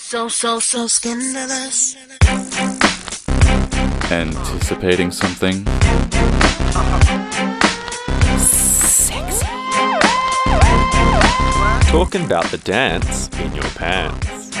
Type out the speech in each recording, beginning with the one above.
So, so, so scandalous. Anticipating something? Talking about the dance in your pants.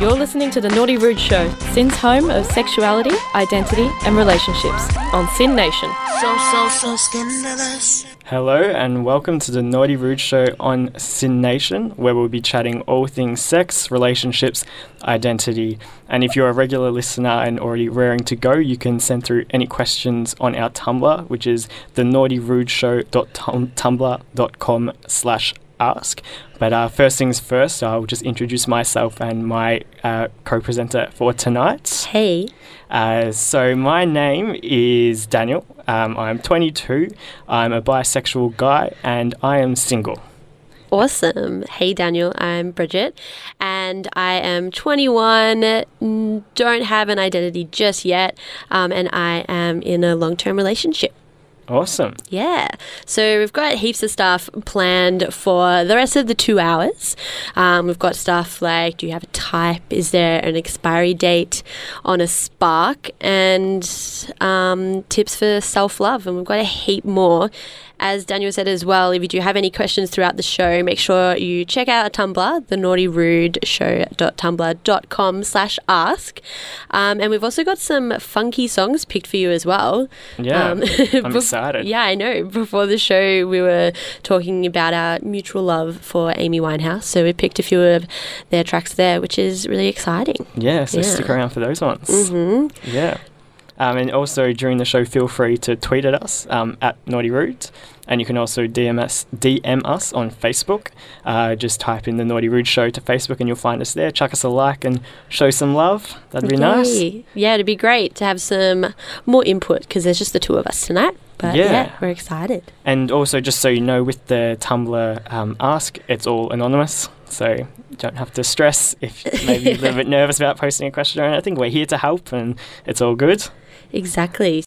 You're listening to The Naughty Rude Show, SYN's home of sexuality, identity, and relationships on SYN Nation. So, so, so scandalous. Hello and welcome to the Naughty Rude Show on SYN Nation, where we'll be chatting all things sex, relationships, identity. And if you're a regular listener and already raring to go, you can send through any questions on our Tumblr, which is the naughtyrudeshow.tumblr.com slash ask. But uh, first things first, I'll just introduce myself and my uh, co-presenter for tonight. Hey. Uh, so my name is Daniel. Um, I'm 22. I'm a bisexual guy, and I am single. Awesome. Hey, Daniel. I'm Bridget, and I am 21. Don't have an identity just yet, um, and I am in a long term relationship. Awesome. Yeah. So we've got heaps of stuff planned for the rest of the two hours. Um, we've got stuff like do you have a type? Is there an expiry date on a spark? And um, tips for self love. And we've got a heap more. As Daniel said as well, if you do have any questions throughout the show, make sure you check out our Tumblr, the naughty rude show.tumblr.com slash ask. Um, and we've also got some funky songs picked for you as well. Yeah, Um, I'm bef- excited. Yeah, I know. Before the show, we were talking about our mutual love for Amy Winehouse. So we picked a few of their tracks there, which is really exciting. Yeah, so Yeah. stick around for those ones. hmm Yeah. Um, and also during the show, feel free to tweet at us um, at Naughty Rude. And you can also DM us, DM us on Facebook. Uh, just type in the Naughty Rude Show to Facebook and you'll find us there. Chuck us a like and show some love. That'd be nice. Yeah, it'd be great to have some more input because there's just the two of us tonight. But yeah, Yeah. we're excited. And also, just so you know, with the Tumblr um, ask, it's all anonymous. So you don't have to stress if maybe you're a little bit nervous about posting a question or anything. We're here to help and it's all good. Exactly.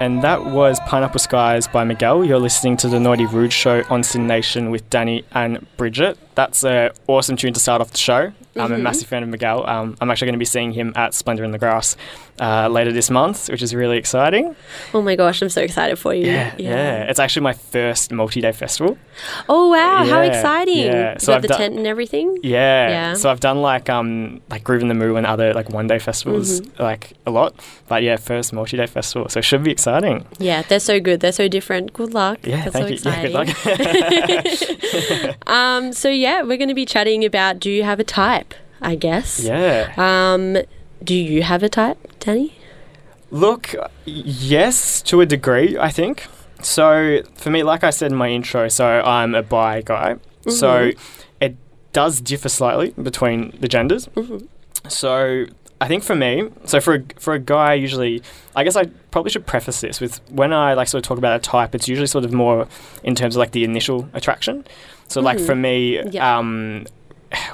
And that was Pineapple Skies by Miguel. You're listening to the Naughty Rude Show on SYN Nation with Danny and Bridget. That's an awesome tune to start off the show. I'm a Mhm. massive fan of Miguel. Um, I'm actually going to be seeing him at Splendour in the Grass uh, later this month, which is really exciting. Oh my gosh, I'm so excited for you. yeah. yeah. It's actually my first multi-day festival. Oh wow, how exciting! yeah. So I've the done- tent and everything. Yeah. Yeah. So I've done like um like Groovin the Moo and other like one day festivals Mm-hmm. like a lot. But yeah, first multi day festival. So it should be exciting. Yeah, they're so good. They're so different. Good luck. Yeah, That's thank so you. Yeah, good luck. Um, so yeah, we're going to be chatting about do you have a type? I guess. yeah. Um, do you have a type, Danny? Look, yes, to a degree, I think. So for me, like I said in my intro, so I'm a bi guy. So it does differ slightly between the genders. Mhm. So I think for me, so for a, for a guy, usually, I guess I probably should preface this with when I like sort of talk about a type, it's usually sort of more in terms of like the initial attraction. So like for me, Yeah. um,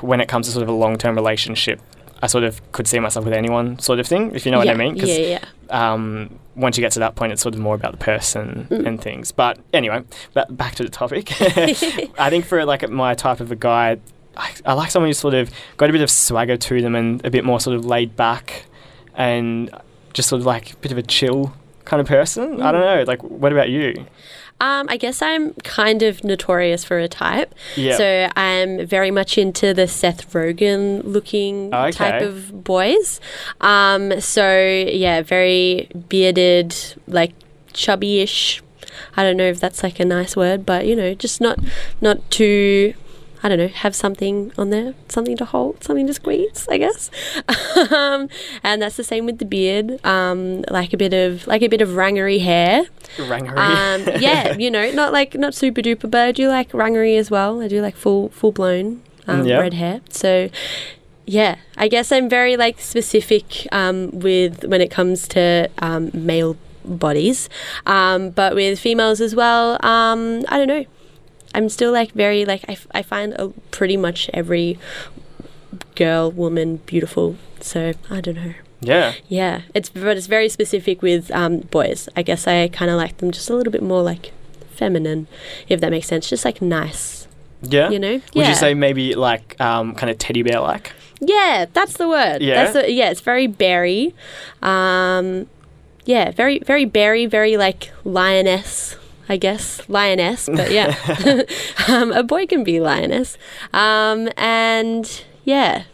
when it comes to sort of a long term relationship, I sort of could see myself with anyone, sort of thing, if you know what yeah, I mean. 'Cause, Yeah, yeah. um, once you get to that point, it's sort of more about the person Mm. and things. But anyway, ba- back to the topic. I think for like my type of a guy, I, I like someone who's sort of got a bit of swagger to them and a bit more sort of laid back and just sort of like a bit of a chill kind of person. I don't Mm. know. Like, what about you? Um, I guess I'm kind of notorious for a type. Yeah. So I'm very much into the Seth Rogen looking Okay. type of boys. Um, so yeah, very bearded, like chubby-ish. I don't know if that's like a nice word, but you know, just not not too. I don't know, have something on there, something to hold, something to squeeze, I guess. um, and that's the same with the beard, um, like a bit of like a bit of rangery hair. Rangery. Um, yeah, you know, not like not super duper, but I do like rangery as well. I do like full full blown um, Yeah. red hair. So yeah, I guess I'm very like specific um, with when it comes to um, male bodies, um, but with females as well. Um, I don't know. I'm still like very like I, f- I find a, pretty much every girl, woman beautiful. So I don't know. yeah. Yeah, it's but it's very specific with um, boys. I guess I kind of like them just a little bit more like feminine, if that makes sense. Just like nice, Yeah. You know? Would yeah. you say maybe like um, kind of teddy bear like? Yeah, that's the word. Yeah? That's the, yeah, it's very berry. Um, yeah, very very berry, very like lioness, I guess. Lioness, but yeah. um, a boy can be lioness. Um, and yeah,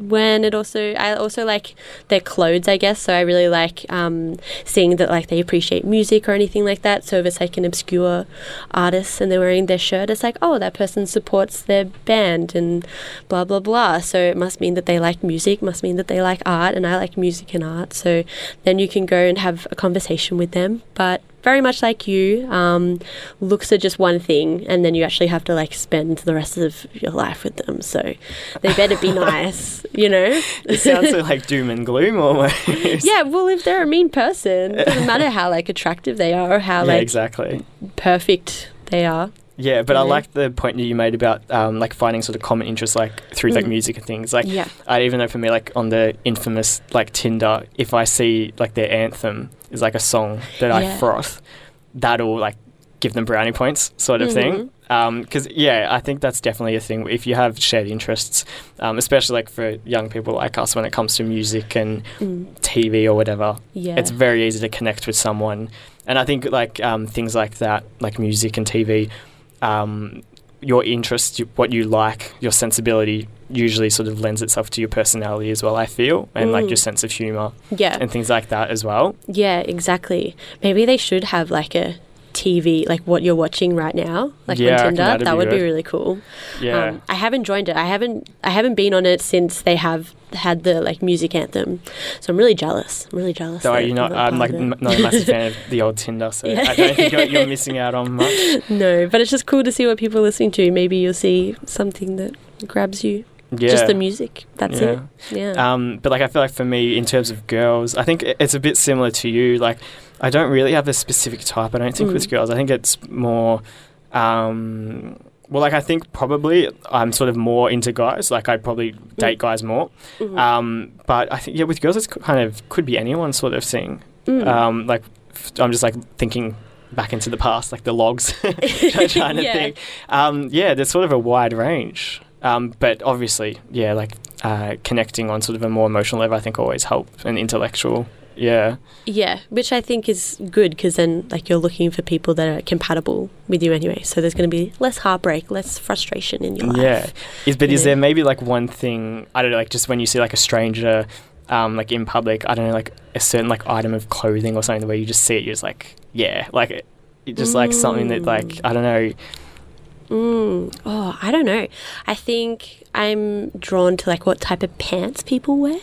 when it also I also like their clothes, I guess. So I really like um, seeing that like they appreciate music or anything like that. So if it's like an obscure artist and they're wearing their shirt, it's like oh that person supports their band and blah blah blah. So it must mean that they like music, must mean that they like art, and I like music and art. So then you can go and have a conversation with them, but. Very much like you, um, looks are just one thing, and then you actually have to like spend the rest of your life with them. So they better be nice, you know. It sounds like doom and gloom almost. Yeah, well, if they're a mean person, it doesn't matter how like attractive they are or how yeah, like exactly. perfect they are. Yeah, but I like the point that you made about um, like finding sort of common interests like through like Mm. music and things. Like Yeah. I even know for me like on the infamous like Tinder, if I see like their anthem is like a song that I Yeah. froth, that'll like give them brownie points sort of thing. Because yeah, I think that's definitely a thing. If you have shared interests, um, especially like for young people like us, when it comes to music and Mm. TV or whatever, Yeah. it's very easy to connect with someone. And I think like um, things like that, like music and TV, um, your interest, what you like, your sensibility usually sort of lends itself to your personality as well, I feel, and like Mm. your sense of humor yeah. and things like that as well. Yeah, exactly. Maybe they should have like a TV, like what you're watching right now, like Yeah, on Tinder. That would be really cool. Yeah. Um, I haven't joined it. I haven't. I haven't been on it since they have had the like music anthem. So I'm really jealous. I'm really jealous. so you're not, I'm like not a massive fan of the old Tinder, so Yeah. I don't think you're, you're missing out on much. no, but it's just cool to see what people are listening to. Maybe you'll see something that grabs you. Yeah. Just the music. That's yeah. it. Yeah. Um, but like I feel like for me, in terms of girls, I think it's a bit similar to you. Like I don't really have a specific type. I don't think with Mm. girls. I think it's more. Um, well, like I think probably I'm sort of more into guys. Like I'd probably date guys more. Mhm. Um, but I think yeah, with girls, it's kind of could be anyone sort of thing. Mm. Um, like f- I'm just like thinking back into the past, like the logs, trying to Yeah. think. Um, yeah, there's sort of a wide range. Um, but obviously, yeah, like uh, connecting on sort of a more emotional level, I think always helps and intellectual. Yeah, Yeah, which I think is good because then like you're looking for people that are compatible with you anyway. So there's going to be less heartbreak, less frustration in your life. yeah. Is but is Yeah. there maybe like one thing I don't know, like just when you see like a stranger, um, like in public, I don't know, like a certain like item of clothing or something where you just see it, you're just like, yeah, like just like something that like Mm. I don't know. Mm. Oh, I don't know. I think I'm drawn to like what type of pants people wear.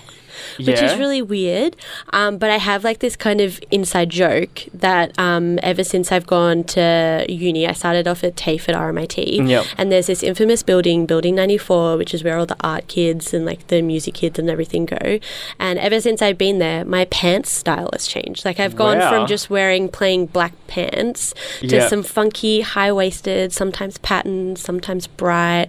Yeah. which is really weird. Um, but I have like this kind of inside joke that um, ever since I've gone to uni, I started off at TAFE at RMIT. Yep. And there's this infamous building, Building 94, which is where all the art kids and like the music kids and everything go. And ever since I've been there, my pants style has changed. Like I've gone Wow. from just wearing plain black pants to Yeah. some funky, high waisted, sometimes patterned, sometimes bright,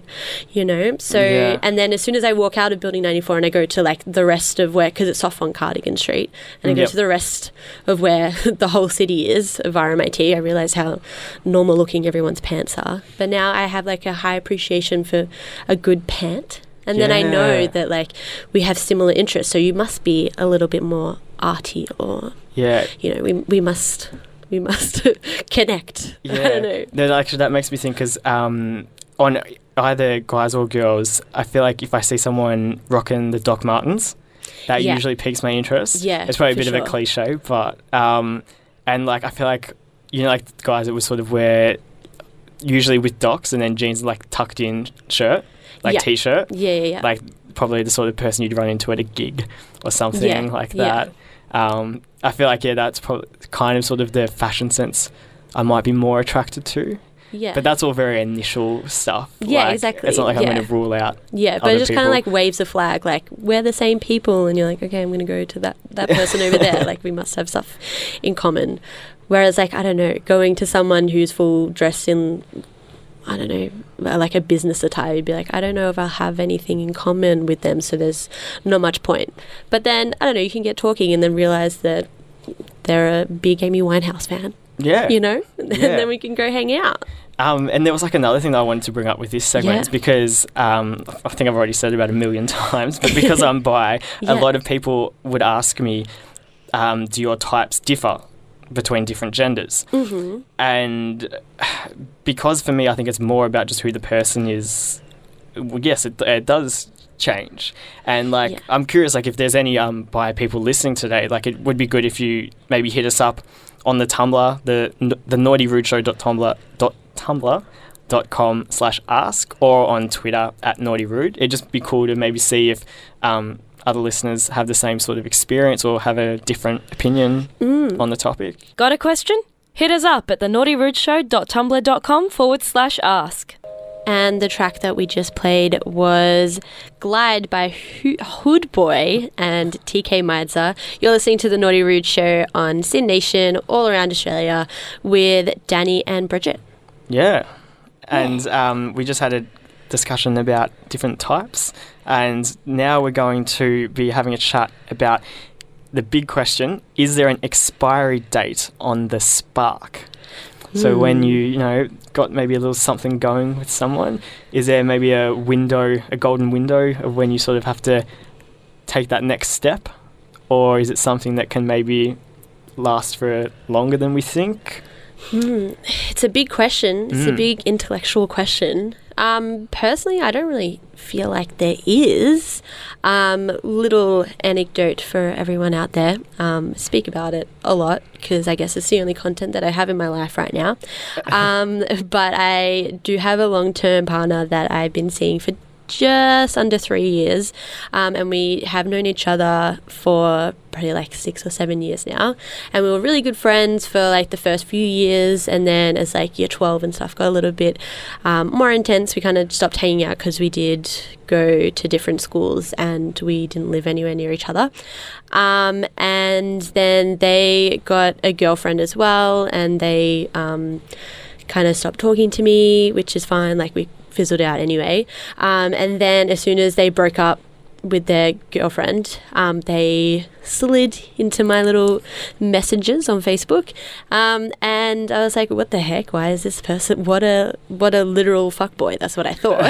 you know? So, Yeah. and then as soon as I walk out of Building 94 and I go to like the rest of where, because it's off on Cardigan Street, and I go Yep. to the rest of where the whole city is of RMIT, I realize how normal looking everyone's pants are. But now I have like a high appreciation for a good pant. And then I know that like we have similar interests, so you must be a little bit more arty, or Yeah. you know, we we must we must connect. Yeah. I don't know. No, actually, that makes me think because um, on either guys or girls, I feel like if I see someone rocking the Doc Martens, that Yeah. usually piques my interest. Yeah, it's probably a bit of a cliche, but um, and like I feel like you know, like the guys that would sort of wear usually with docs and then jeans like tucked in shirt, like Yeah. t-shirt, Yeah, yeah, yeah. like probably the sort of person you'd run into at a gig or something Yeah, like that. Um, I feel like yeah, that's probably kind of sort of the fashion sense I might be more attracted to. Yeah. But that's all very initial stuff. Yeah, Like, exactly, It's not like I'm yeah. going to rule out. Yeah, but it just kind of like waves a flag, like we're the same people, and you're like, okay, I'm going to go to that that person over there. Like we must have stuff in common. Whereas, like I don't know, going to someone who's full dressed in, I don't know, uh, like a business attire, you'd be like, I don't know if I'll have anything in common with them, so there's not much point. But then I don't know, you can get talking and then realize that they're a big Amy Winehouse fan, Yeah. you know, and then we can go hang out. Um, and there was like another thing that I wanted to bring up with this segment Yeah. because um, I think I've already said it about a million times, but because I'm bi, Yeah. a lot of people would ask me, um, "Do your types differ between different genders?" Mm-hmm. And because for me, I think it's more about just who the person is. Yes, it, it does change, and like Yeah. I'm curious, like if there's any um bi people listening today, like it would be good if you maybe hit us up on the Tumblr, the the naughty rude show dot tumblr dot tumblr dot com slash ask or on Twitter at naughty rude. It'd just be cool to maybe see if um, other listeners have the same sort of experience or have a different opinion Mm. on the topic. Got a question? Hit us up at thenaughtyrudeshow.tumblr.com forward slash ask. And the track that we just played was Glide by Ho- Hoodboi and Tkay Maidza. You're listening to the Naughty Rude Show on SYN Nation, all around Australia, with Danny and Bridget. Yeah. And um, we just had a discussion about different types. And now we're going to be having a chat about the big question is there an expiry date on the spark? So when you, you know, got maybe a little something going with someone, is there maybe a window, a golden window of when you sort of have to take that next step? Or is it something that can maybe last for longer than we think? Hmm. It's a big question. It's a Mm. big intellectual question. Um, personally, I don't really feel like there is. Um, little anecdote for everyone out there. Um, speak about it a lot because I guess it's the only content that I have in my life right now. Um, but I do have a long term partner that I've been seeing for just under three years, um, and we have known each other for probably like six or seven years now. And we were really good friends for like the first few years, and then as like year twelve and stuff got a little bit um, more intense, we kind of stopped hanging out because we did go to different schools and we didn't live anywhere near each other. Um, and then they got a girlfriend as well, and they um, kind of stopped talking to me, which is fine. Like we fizzled out anyway. Um, and then as soon as they broke up with their girlfriend, um, they slid into my little messages on Facebook, um, and I was like, "What the heck? Why is this person? What a what a literal fuckboy!" That's what I thought.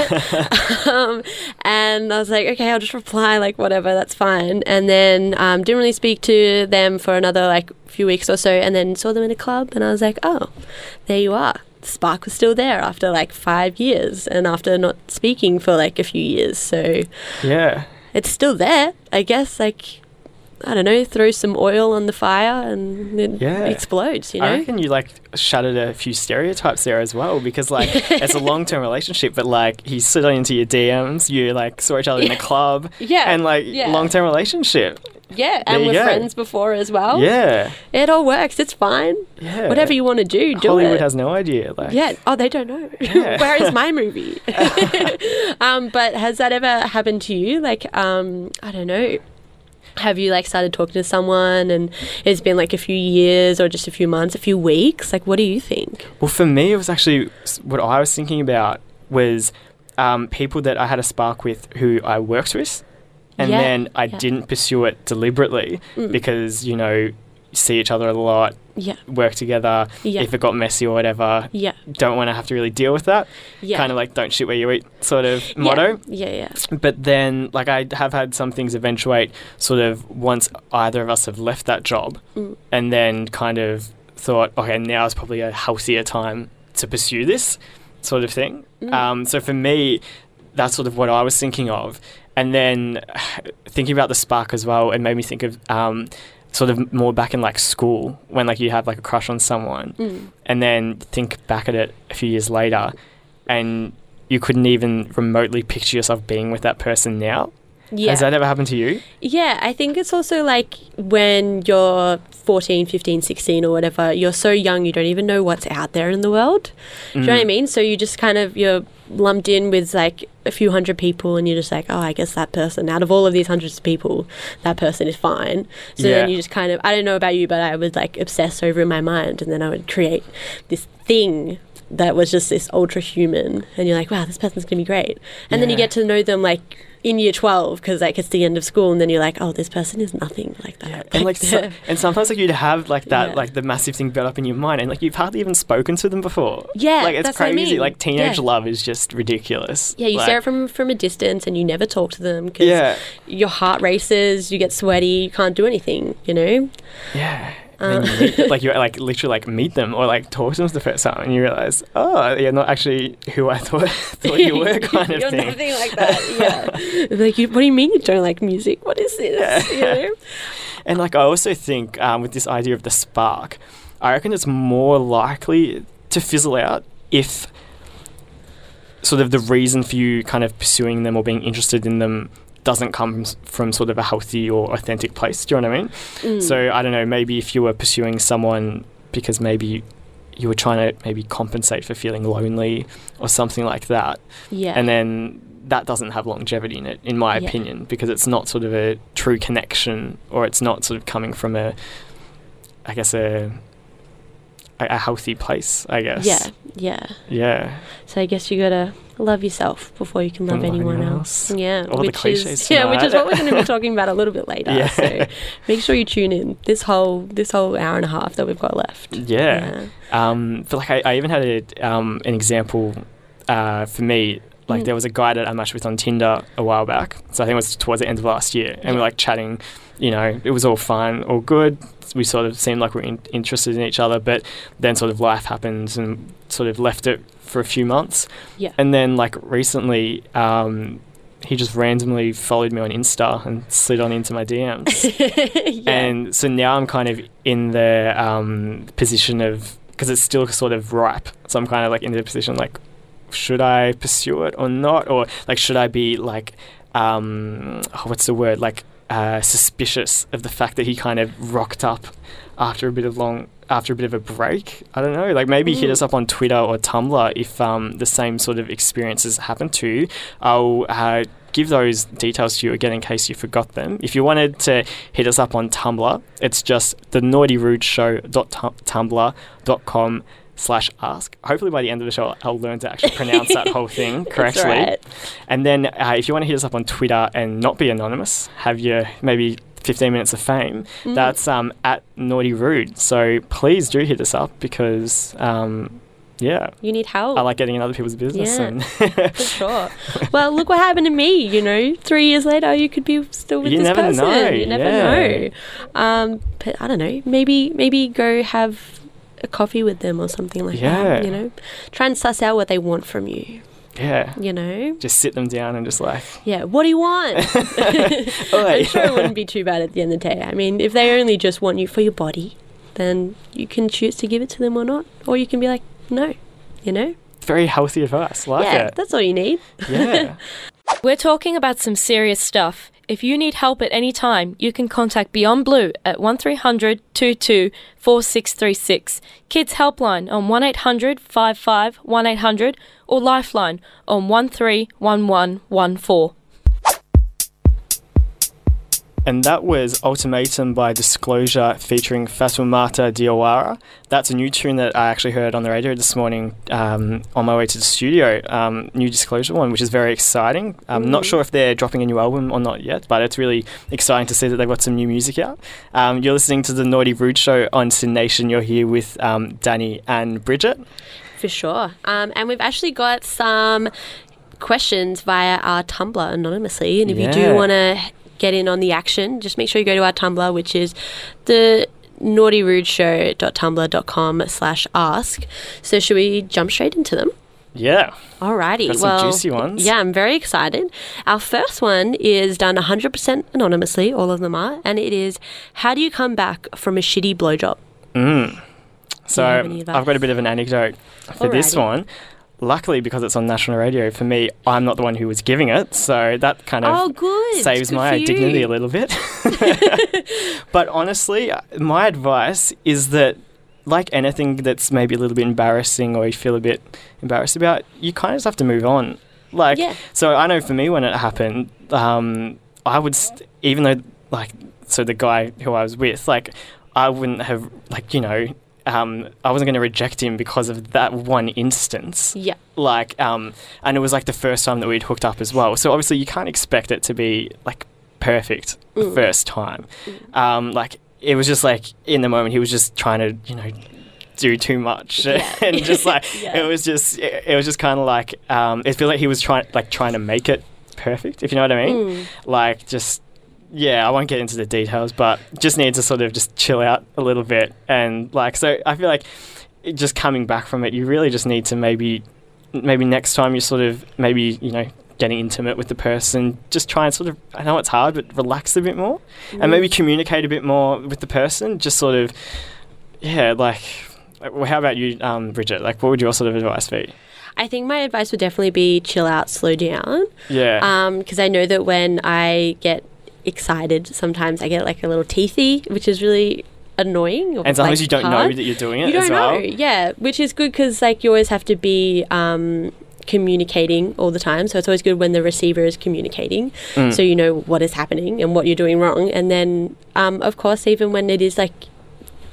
um, and I was like, "Okay, I'll just reply like whatever. That's fine." And then um, didn't really speak to them for another like few weeks or so, and then saw them in a club, and I was like, "Oh, there you are." Spark was still there after like five years, and after not speaking for like a few years, so Yeah. it's still there, I guess. Like, I don't know, throw some oil on the fire and it Yeah. explodes, you I know? reckon you like shattered a few stereotypes there as well because like it's a long term relationship, but like he slid into your DMs, you like saw each other in a club, Yeah, and like yeah. long term relationship. Yeah, There and we're go. friends before as well. Yeah, It all works. It's fine. yeah. Whatever you want to do, do Hollywood it. has no idea. Like, yeah. Oh, they don't know. Yeah. Where is my movie? um, but has that ever happened to you? Like, um, I don't know. Have you like started talking to someone and it's been like a few years or just a few months, a few weeks? Like, what do you think? Well, for me, it was actually what I was thinking about was um, people that I had a spark with who I worked with, and Yeah, then I yeah. didn't pursue it deliberately Mm. because you know see each other a lot, Yeah. work together. Yeah. If it got messy or whatever, Yeah. don't want to have to really deal with that. Yeah. Kind of like don't shit where you eat sort of motto. Yeah. Yeah. But then, like, I have had some things eventuate sort of once either of us have left that job Mm. and then kind of thought, okay, now is probably a healthier time to pursue this sort of thing. Mm. Um, so for me, that's sort of what I was thinking of. And then thinking about the spark as well, it made me think of um, sort of more back in like school when like you have like a crush on someone Mm. and then think back at it a few years later and you couldn't even remotely picture yourself being with that person now. Yeah. Has that ever happened to you? Yeah, I think it's also like when you're 14, 15, 16 or whatever, you're so young you don't even know what's out there in the world. Do you know what I Mm. mean? So you just kind of you're lumped in with like a few hundred people and you're just like, oh, I guess that person out of all of these hundreds of people, that person is fine. So then you just kind of I don't know about you, but I would like obsess over in my mind and then I would create this thing that was just this ultra human and you're like, wow, this person's gonna be great. And then you get to know them like in year 12 because like it's the end of school and then you're like oh this person is nothing like that. And like so, and sometimes like you'd have like that Yeah. like the massive thing built up in your mind and like you've hardly even spoken to them before. Yeah, like it's that's what I crazy. mean. like teenage Yeah. love is just ridiculous. Yeah you like, stare at from from a distance and you never talk to them because yeah. your heart races you get sweaty you can't do anything you know? Yeah Uh. and you meet, like you like literally like meet them or like talk to them for the first time and you realize oh you're not actually who I thought thought you were kind of You're thing nothing like that. Yeah. like, you, what do you mean you don't like music? What is this? You know? And like I also think um, with this idea of the spark, I reckon it's more likely to fizzle out if sort of the reason for you kind of pursuing them or being interested in them doesn't come from sort of a healthy or authentic place. Do you know what I mean? Mm. So I don't know. Maybe if you were pursuing someone because maybe you were trying to maybe compensate for feeling lonely or something like that, yeah. and then that doesn't have longevity in it, in my Yeah. opinion, because it's not sort of a true connection, or it's not sort of coming from a, I guess a, a, a healthy place. I guess. yeah. Yeah. Yeah. So I guess you gotta love yourself before you can love Love anyone anyone else. else. Yeah. All the which cliches is yeah, which is what we're going to be talking about a little bit later. Yeah. So make sure you tune in this whole this whole hour and a half that we've got left. Yeah. Um, but like I, I even had a, um, an example uh, for me. Like Mm. there was a guy that I matched with on Tinder a while back. So I think it was towards the end of last year, and we were like chatting. You know, it was all fine, all good. We sort of seemed like we were in- interested in each other, but then sort of life happened and sort of left it for a few months. Yeah. And then like recently, um, he just randomly followed me on Insta and slid on into my DMs. yeah. And so now I'm kind of in the um, position of because it's still sort of ripe. So I'm kind of like in the position like, should I pursue it or not, or like should I be like, um, oh, what's the word like uh, suspicious of the fact that he kind of rocked up after a bit of long after a bit of a break. I don't know. Like maybe hit Mm. us up on Twitter or Tumblr if um, the same sort of experiences happen to you. I'll uh, give those details to you again in case you forgot them. If you wanted to hit us up on Tumblr, it's just the naughty rude show.tumblr.com slash ask. Hopefully by the end of the show I'll learn to actually pronounce that whole thing correctly. right. And then uh, if you want to hit us up on Twitter and not be anonymous, have your maybe 15 minutes of fame, Mhm. that's um, at Naughty Rude. So please do hit us up because, um, yeah, you need help. I like getting in other people's business. Yeah. And For sure. well, look what happened to me. You know, three years later, you could be still with You this never person. know, You never yeah. know. Um, but I don't know. Maybe maybe go have a coffee with them or something like Yeah. that. You know, try and suss out what they want from you. yeah, You know. just sit them down and just like, Yeah, what do you want? I'm sure it wouldn't be too bad at the end of the day. I mean, if they only just want you for your body, then you can choose to give it to them or not. Or you can be like, no, you know? very healthy advice. Like yeah, it. that's all you need. Yeah. We're talking about some serious stuff. If you need help at any time, you can contact Beyond Blue at 1300 22 4636, Kids Helpline on 1800 55 1800, or Lifeline on 131114. And that was Ultimatum by Disclosure featuring Fatoumata Diawara. That's a new tune that I actually heard on the radio this morning um, on my way to the studio. Um, new Disclosure one, which is very exciting. I'm not Mm. sure if they're dropping a new album or not yet, but it's really exciting to see that they've got some new music out. Um, you're listening to the Naughty Rude Show on SYN Nation. You're here with um, Danny and Bridget. For sure. Um, and we've actually got some questions via our Tumblr anonymously. And if you do want to get in on the action, just make sure you go to our Tumblr, which is the naughtyrudeshow.tumblr.com slash ask. So should we jump straight into them? Yeah. Alrighty. Got some well, juicy ones. Yeah, I'm very excited. Our first one is done 100% anonymously, all of them are, and it is How do you come back from a shitty blowjob? Mm. So I've got a bit of an anecdote for this one. Luckily, because it's on national radio, for me, I'm not the one who was giving it, so that kind of Oh, good. saves Good my dignity a little bit. but honestly, my advice is that, like anything that's maybe a little bit embarrassing or you feel a bit embarrassed about, you kind of just have to move on. Like, Yeah. so I know for me when it happened, um, I would, st- even though, like, so the guy who I was with, like, I wouldn't have, like, you know, um, I wasn't going to reject him because of that one instance. Yeah. Like, um, and it was like the first time that we'd hooked up as well. So obviously, you can't expect it to be like perfect Mm. first time. Um, like, it was just like in the moment, he was just trying to, you know, do too much, Yeah. and just like Yeah. it was just, it, it was just kind of like, um, it felt like he was trying, like trying to make it perfect, if you know what I mean. Mm. Like, just yeah, I won't get into the details, but just need to sort of just chill out a little bit. And like, so I feel like just coming back from it, you really just need to maybe, maybe next time you sort of maybe you know getting intimate with the person, just try and sort of I know it's hard, but relax a bit more, and maybe communicate a bit more with the person. Just sort of, yeah, like. Well, how about you, um, Bridget? Like, what would your sort of advice be? I think my advice would definitely be chill out, slow down. Yeah, because I know that when I get excited, sometimes I get like a little teethy, which is really annoying. or, and sometimes like, you don't know that you're doing it You don't as well. know, yeah, which is good because like you always have to be um, communicating all the time. So it's always good when the receiver is communicating, Mm. so you know what is happening and what you're doing wrong. And then, um, of course, even when it is like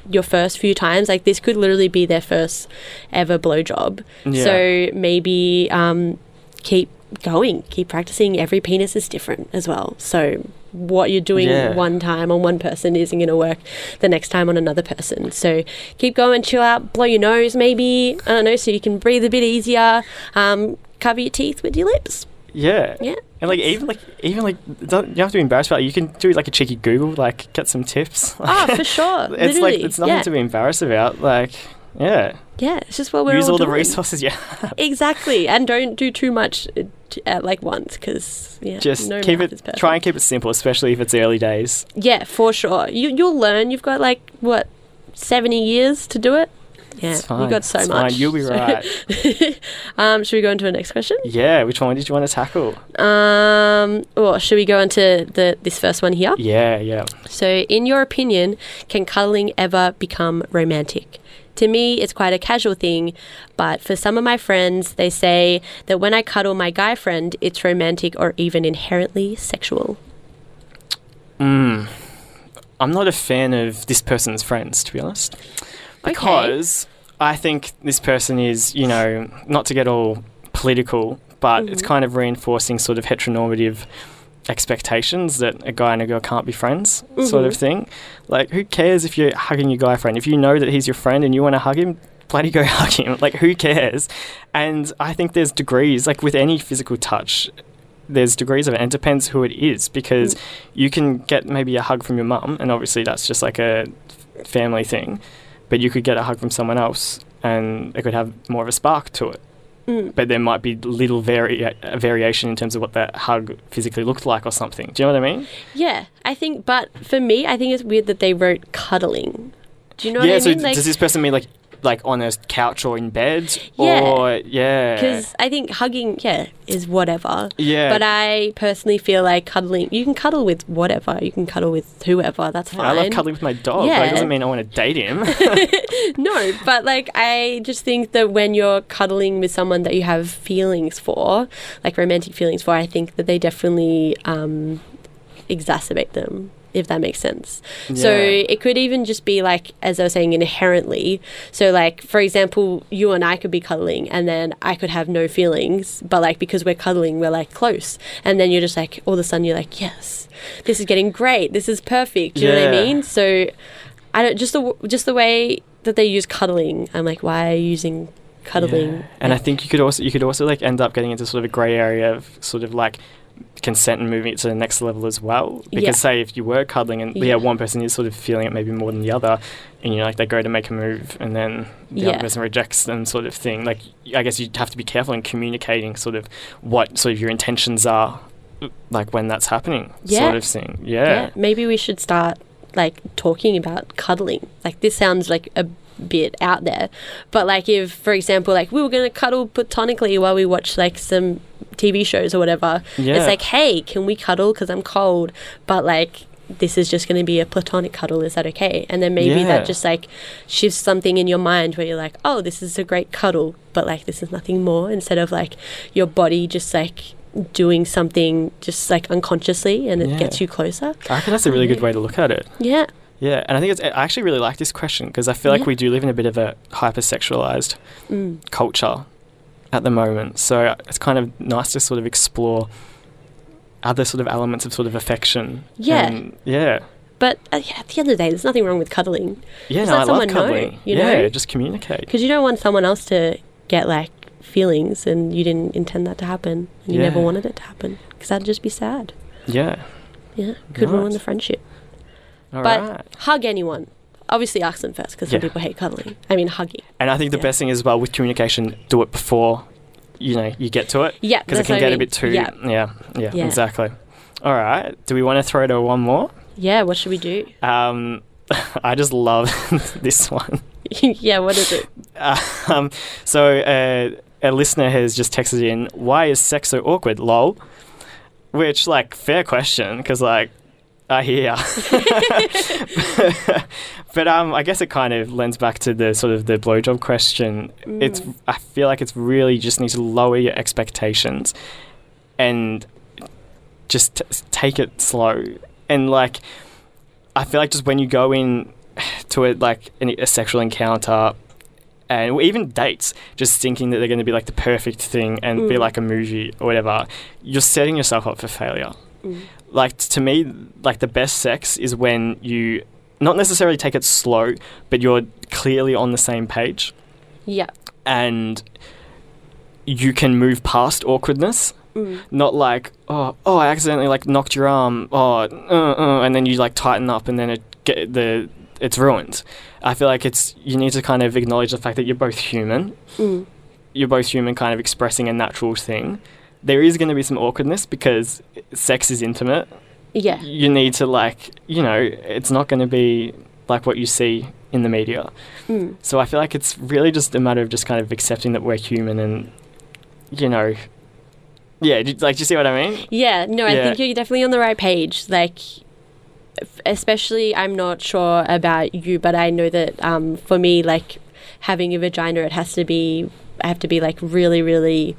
your first few times, like this could literally be their first ever blowjob. Yeah. So maybe um, keep going, keep practicing. Every penis is different as well. So what you're doing Yeah. one time on one person isn't going to work the next time on another person. So keep going, chill out, blow your nose maybe. I don't know, so you can breathe a bit easier. Um, cover your teeth with your lips. Yeah. Yeah. And like even like even like don't, you don't have to be embarrassed about it. You can do like a cheeky Google, like get some tips. Oh, for sure. it's Literally. like it's nothing yeah. to be embarrassed about. Like yeah, Yeah, it's just what we're all about. use all, the doing. resources. Yeah, Exactly, and don't do too much uh, at like once because yeah, just no keep it. Try and keep it simple, especially if it's early days. Yeah, for sure. You you'll learn. You've got like what seventy years to do it. Yeah, It's fine. you got so it's much. Fine. You'll be So- right. um, should we go into the next question? yeah. Which one did you want to tackle? Um, or should we go into the this first one here? Yeah, yeah. So, in your opinion, can cuddling ever become romantic? To me, it's quite a casual thing, but for some of my friends, they say that when I cuddle my guy friend, it's romantic or even inherently sexual. Mm. I'm not a fan of this person's friends, to be honest, because I think this person is, you know, not to get all political, but it's Mhm. kind of reinforcing sort of heteronormative expectations that a guy and a girl can't be friends, sort of Mhm. thing. Like, who cares if you're hugging your guy friend? If you know that he's your friend and you want to hug him, bloody go hug him. Like, who cares? And I think there's degrees, like with any physical touch, there's degrees of it, and it depends who it is because you can get maybe a hug from your mum, and obviously that's just like a family thing, but you could get a hug from someone else, and it could have more of a spark to it. Mm. But there might be little vari- a variation in terms of what that hug physically looked like or something. Do you know what I mean? Yeah, I think, but for me, I think it's weird that they wrote cuddling. Do you know yeah. what I so mean? d- does this person mean like like on a couch or in bed? Yeah. Or yeah. Because I think hugging, yeah, is whatever. yeah. But I personally feel like cuddling, you can cuddle with whatever. You can cuddle with whoever. That's fine. I love cuddling with my dog. Yeah. it doesn't mean I want to date him. no, but like I just think that when you're cuddling with someone that you have feelings for, like romantic feelings for, I think that they definitely um, exacerbate them. If that makes sense. So it could even just be like, as I was saying, inherently. So, like, for example, you and I could be cuddling and then I could have no feelings, but like, because we're cuddling, we're like close. And then you're just like, all of a sudden, you're like, yes, this is getting great. This is perfect. Do you know what I mean? So, I don't, just the, just the way that they use cuddling, I'm like, why are you using cuddling? Yeah. And I think you could also you could also like end up getting into sort of a grey area of sort of like consent and moving it to the next level as well. Because Yeah. say if you were cuddling and yeah. Yeah. one person is sort of feeling it maybe more than the other, and you know like they go to make a move and then the Yeah. other person rejects them, sort of thing. Like I guess you'd have to be careful in communicating sort of what sort of your intentions are, like when that's happening, sort of thing. yeah, Yeah. maybe we should start like talking about cuddling. Like this sounds like a bit out there, but like if, for example, like we were gonna cuddle platonically while we watch like some TV shows or whatever, Yeah. it's like, hey, can we cuddle? Because I'm cold, but like this is just going to be a platonic cuddle. Is that okay? And then maybe Yeah. that just like shifts something in your mind where you're like, oh, this is a great cuddle, but like this is nothing more. Instead of like your body just like doing something just like unconsciously and it Yeah. gets you closer. I think that's a really good mm. way to look at it. Yeah. Yeah, and I think it's, I actually really like this question because I feel like we do live in a bit of a hypersexualized Mm. culture at the moment. So it's kind of nice to sort of explore other sort of elements of sort of affection. Yeah. And- yeah. But uh, at the end of the day, there's nothing wrong with cuddling Yeah, Just no, I love someone know, cuddling. you yeah, know? just communicate. because you don't want someone else to get like feelings and you didn't intend that to happen and you never wanted it to happen because that'd just be sad. Yeah. Yeah, could ruin the friendship. All but right. hug anyone. Obviously, ask them first because some people hate cuddling. I mean, hugging. And I think the Yeah. best thing as well with communication, do it before you know you get to it Yeah, because it can what I get a bit too. Yeah, Yeah, yeah, Yeah. exactly. All right. Do we want to throw it to one more? yeah. What should we do? Um, I just love this one. yeah, what is it? Um, so uh, a listener has just texted in, "Why is sex so awkward?" Lol. Which, like, fair question because, like, I hear. but um, I guess it kind of lends back to the sort of the blowjob question. It's Mm. I feel like it's really just need to lower your expectations and just t- take it slow and like I feel like just when you go in to it like a sexual encounter and even dates just thinking that they're going to be like the perfect thing and be Mm. like a movie or whatever you're setting yourself up for failure Mm. Like to me like the best sex is when you not necessarily take it slow but you're clearly on the same page Yeah. and you can move past awkwardness Mm. not like oh oh I accidentally like knocked your arm oh uh, uh, and then you like tighten up and then it get the it's ruined. I feel like it's you need to kind of acknowledge the fact that you're both human. Mm. You're both human, kind of expressing a natural thing. There is going to be some awkwardness because sex is intimate. Yeah. You need to like you know it's not going to be like what you see in the media. Mm. So I feel like it's really just a matter of just kind of accepting that we're human and you know yeah, like do you see what I mean? Yeah, no, I think you're definitely on the right page. Like, f- especially, I'm not sure about you, but I know that um, for me, like, having a vagina, it has to be, I have to be like really, really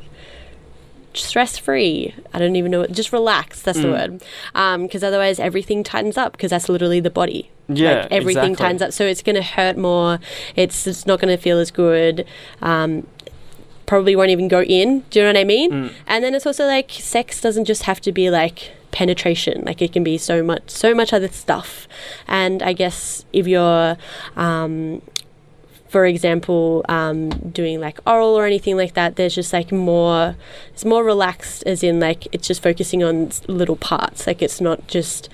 stress free. I don't even know, just relax. That's the Mm. word. Because otherwise, everything tightens up because that's literally the body. Yeah, like everything exactly. tightens up, so it's going to hurt more. It's it's not going to feel as good. Um, probably won't even go in. Do you know what I mean? Mm. And then it's also like sex doesn't just have to be like penetration. Like it can be so much, so much other stuff. And I guess if you're, um, for example, um, doing like oral or anything like that, there's just like more, it's more relaxed, as in like it's just focusing on little parts. Like it's not just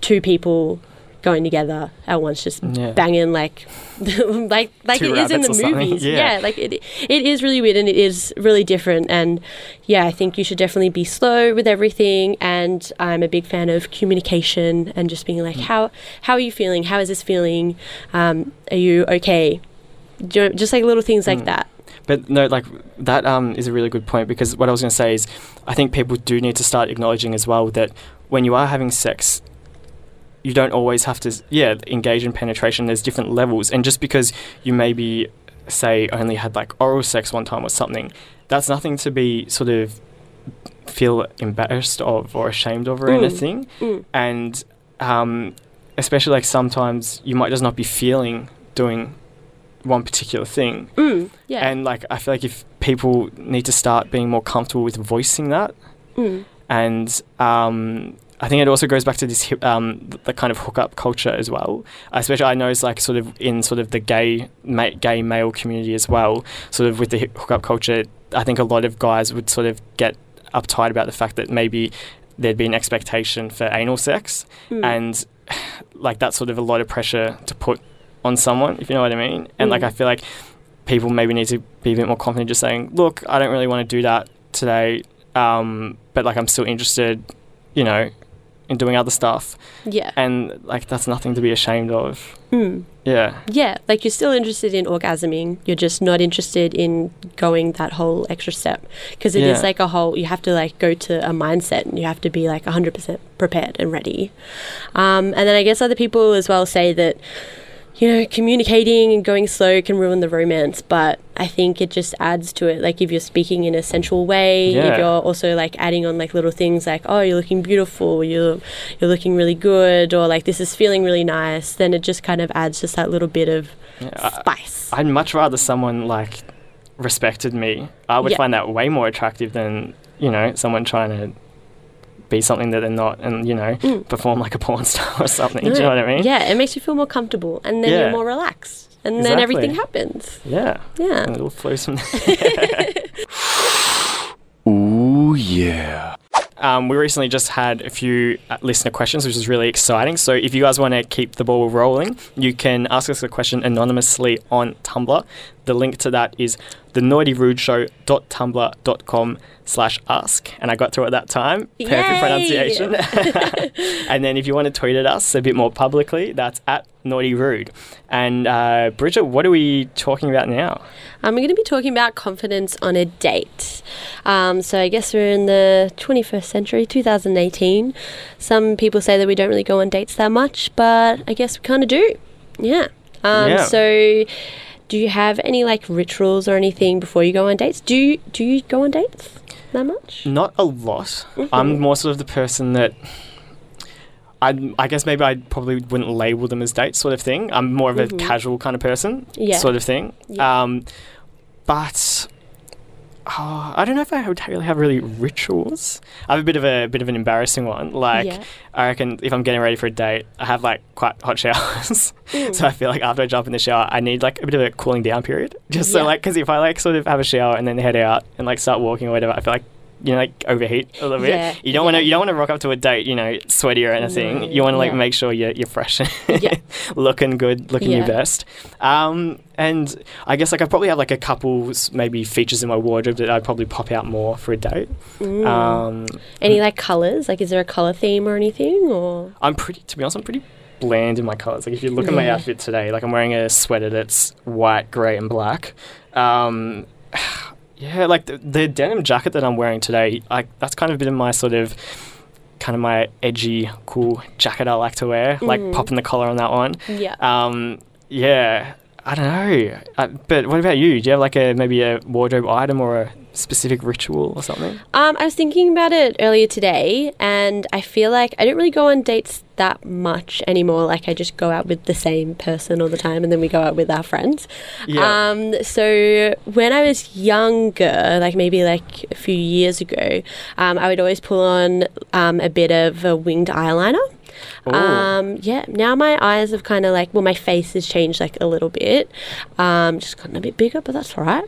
two people going together at once, just Yeah. banging like, like like Two it is in the movies. yeah. yeah, like it, it is really weird and it is really different. And yeah, I think you should definitely be slow with everything. And I'm a big fan of communication and just being Mm. like, how how are you feeling? How is this feeling? Um, are you okay? Do you know, just like little things like Mm. that. But no, like that um, is a really good point because what I was going to say is, I think people do need to start acknowledging as well that when you are having sex, you don't always have to, yeah, engage in penetration. There's different levels, and just because you maybe say only had like oral sex one time or something, that's nothing to be sort of feel embarrassed of or ashamed of or Mm. anything. Mm. And um, especially like sometimes you might just not be feeling doing one particular thing. Mm, yeah. And like I feel like if people need to start being more comfortable with voicing that, mm, and um, I think it also goes back to this um, th- the kind of hookup culture as well. Especially I know it's like sort of in sort of the gay ma- gay male community as well. Sort of with the hookup culture, I think a lot of guys would sort of get uptight about the fact that maybe there'd be an expectation for anal sex, mm. and like that's sort of a lot of pressure to put on someone, if you know what I mean. And like Mm. I feel like people maybe need to be a bit more confident, just saying, "Look, I don't really want to do that today, um, but like I'm still interested, you know, in doing other stuff." yeah. And like that's nothing to be ashamed of. Mm. Yeah, Yeah, like you're still interested in orgasming. You're just not interested in going that whole extra step because it is Yeah. like a whole. You have to like go to a mindset and you have to be like 100% prepared and ready. Um, and then I guess other people as well say that you know, communicating and going slow can ruin the romance, but I think it just adds to it. Like if you're speaking in a sensual way, Yeah. if you're also like adding on like little things like, oh, you're looking beautiful, you're you're looking really good, or like this is feeling really nice, then it just kind of adds just that little bit of Yeah, I- spice. I'd much rather someone like respected me. I would Yeah. find that way more attractive than you know someone trying to be something that they're not, and you know Mm. perform like a porn star or something. Do you know what I mean? Yeah, it makes you feel more comfortable, and then Yeah. you're more relaxed, and then everything happens. Yeah. Yeah. And it all flows from there. Ooh, yeah. Um, we recently just had a few uh, listener questions, which is really exciting. So if you guys want to keep the ball rolling, you can ask us a question anonymously on Tumblr. The link to that is thenaughtyrudeShow.tumblr.com slash ask. And I got through it that time. Perfect Yay! pronunciation. and then if you want to tweet at us a bit more publicly, that's at Naughty Rude. And uh, Bridget, what are we talking about now? Um, we're going to be talking about confidence on a date. Um, so I guess we're in the 21st century, 2018. Some people say that we don't really go on dates that much, but I guess we kind of do. Yeah. Um, Yeah. So, do you have any like rituals or anything before you go on dates? Do you do you go on dates that much? Not a lot. Mm-hmm. I'm more sort of the person that I I guess maybe I probably wouldn't label them as dates sort of thing. I'm more of a casual kind of person Yeah. sort of thing. Yeah. Um, but oh, I don't know if I would really have really rituals. I have a bit of a bit of an embarrassing one. Like Yeah. I reckon if I'm getting ready for a date, I have like quite hot showers. Mm. so I feel like after I jump in the shower, I need like a bit of a cooling down period. Just so Yeah. like because if I like sort of have a shower and then head out and like start walking or whatever, I feel like you know like overheat a little bit. Yeah, You don't want to you don't want to rock up to a date you know sweaty or anything. No, you want to like make sure you're you're fresh, Yeah. looking good, looking your best. Um, and I guess like I probably have like a couple maybe features in my wardrobe that I'd probably pop out more for a date. Mm. Um, Any like colors? Like, is there a color theme or anything? Or I'm pretty, to be honest, I'm pretty bland in my colors. Like if you look at my Yeah. outfit today, like I'm wearing a sweater that's white, grey, and black. Um, yeah, like the, the denim jacket that I'm wearing today, like that's kind of been my sort of, kind of my edgy, cool jacket I like to wear. Like Mhm. popping the collar on that one. yeah. Um, yeah, I don't know. Uh, but what about you? Do you have like a maybe a wardrobe item or a specific ritual or something? Um, I was thinking about it earlier today, and I feel like I don't really go on dates that much anymore. Like I just go out with the same person all the time, and then we go out with our friends. Yeah. Um, so when I was younger, like maybe like a few years ago, um, I would always pull on um, a bit of a winged eyeliner. Ooh. Um, yeah, now my eyes have kind of like, well, my face has changed like a little bit, um, just gotten a bit bigger, but that's all right.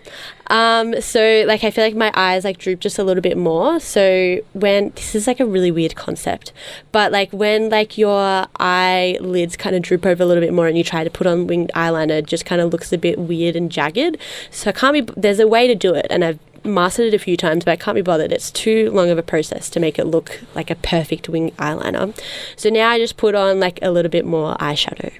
Um, so like, I feel like my eyes like droop just a little bit more. So when this is like a really weird concept, but like when like your eyelids kind of droop over a little bit more and you try to put on winged eyeliner, it just kind of looks a bit weird and jagged. So I can't be. There's a way to do it, and I've mastered it a few times, but I can't be bothered. It's too long of a process to make it look like a perfect wing eyeliner. So now I just put on like a little bit more eyeshadow.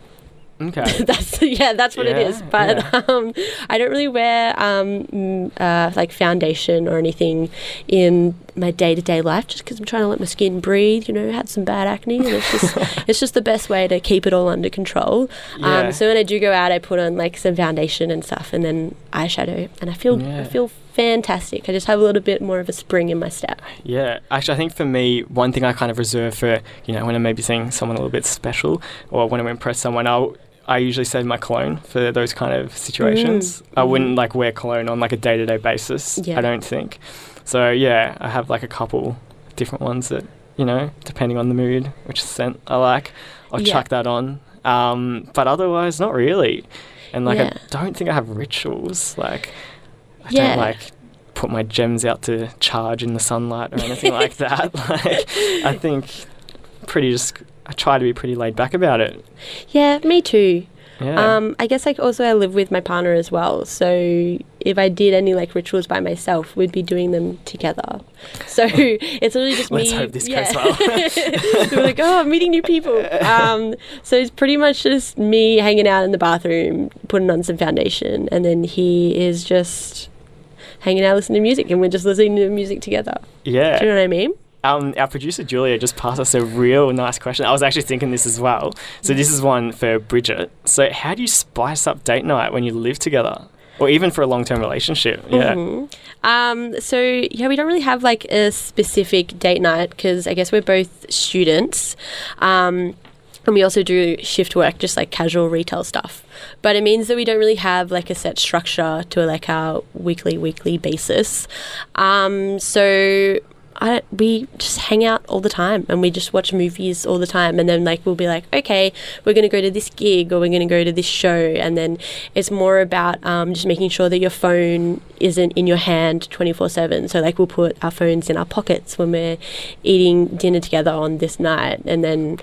Okay. That's yeah, that's what it is. But yeah. um, I don't really wear um, uh, like foundation or anything in my day to day life, just because I'm trying to let my skin breathe. You know, had some bad acne, and it's just it's just the best way to keep it all under control. Yeah. Um, so when I do go out, I put on like some foundation and stuff, and then eyeshadow, and I feel Yeah. I feel fantastic. I just have a little bit more of a spring in my step. Yeah, actually, I think for me, one thing I kind of reserve for, you know, when I'm maybe seeing someone a little bit special or when I want to impress someone, I'll, I usually save my cologne for those kind of situations. I wouldn't like wear cologne on like a day to day basis, Yeah. I don't think. So, yeah, I have like a couple different ones that, you know, depending on the mood, which scent I like, I'll Yeah. chuck that on. Um, but otherwise, not really. And like, Yeah. I don't think I have rituals. Like, I Yeah. don't like put my gems out to charge in the sunlight or anything like that. Like, I think pretty just I try to be pretty laid back about it. Yeah, me too. Yeah. Um, I guess like also I live with my partner as well. So if I did any like rituals by myself, we'd be doing them together. So it's really just Let's me. hope this yeah. goes well. We're like, oh, I'm meeting new people. Um, so it's pretty much just me hanging out in the bathroom, putting on some foundation, and then he is just hanging out listening to music, and we're just listening to music together. yeah. Do you know what I mean? Um, our producer Julia just passed us a real nice question. I was actually thinking this as well. So this is one for Bridget. So how do you spice up date night when you live together, or even for a long-term relationship? Yeah. Mhm. Um, so yeah, we don't really have like a specific date night because I guess we're both students. Um, and we also do shift work, just like casual retail stuff. But it means that we don't really have like a set structure to like our weekly weekly basis. Um, so I, we just hang out all the time and we just watch movies all the time. And then like we'll be like okay we're going to go to this gig or we're going to go to this show. And then it's more about um, just making sure that your phone isn't in your hand 24-7 so like we'll put our phones in our pockets when we're eating dinner together on this night. And then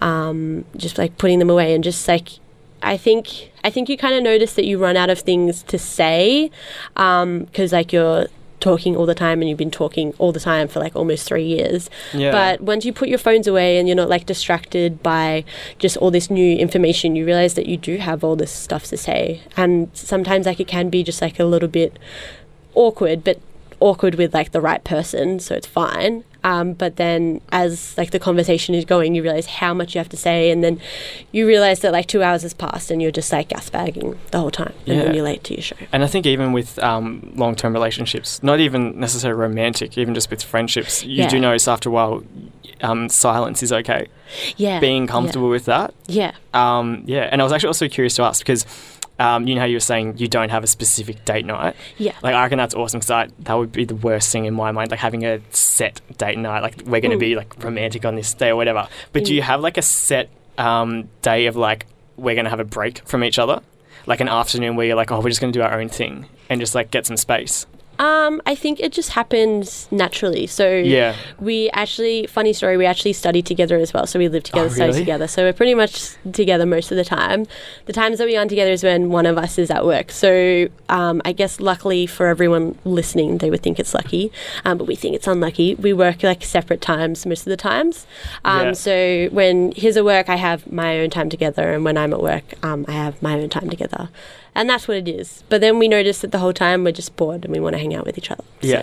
um, just like putting them away and just like I think I think you kind of notice that you run out of things to say because like you're talking all the time and you've been talking all the time for like almost three years. Yeah. But once you put your phones away and you're not like distracted by just all this new information, you realize that you do have all this stuff to say. And sometimes like it can be just like a little bit awkward, but awkward with like the right person, so it's fine. Um, but then as like the conversation is going, you realize how much you have to say, and then you realize that like two hours has passed, and you're just like gasbagging the whole time, and Yeah. then you're late to your show. And I think even with um, long-term relationships, not even necessarily romantic, even just with friendships, you Yeah. do notice after a while, um, silence is okay. Yeah, Being comfortable with that, Yeah, um, yeah. And I was actually also curious to ask because. Um, you know how you were saying you don't have a specific date night. yeah, Like I reckon that's awesome because that would be the worst thing in my mind, like having a set date night. Like we're going to Mm. be like romantic on this day or whatever. But do Mm. you have like a set um, day of like we're going to have a break from each other, like an afternoon where you're like, oh, we're just going to do our own thing and just like get some space. Um, I think it just happens naturally. So Yeah. we actually, funny story, we actually studied together as well. So we live together, Oh, study really? together. So we're pretty much together most of the time. The times that we aren't together is when one of us is at work. So um, I guess luckily for everyone listening, they would think it's lucky, um, but we think it's unlucky. We work like separate times most of the times. Um, Yeah. So when he's at work, I have my own time together, and when I'm at work, um, I have my own time together. And that's what it is. But then we notice that the whole time we're just bored and we want to hang out with each other. So- Yeah.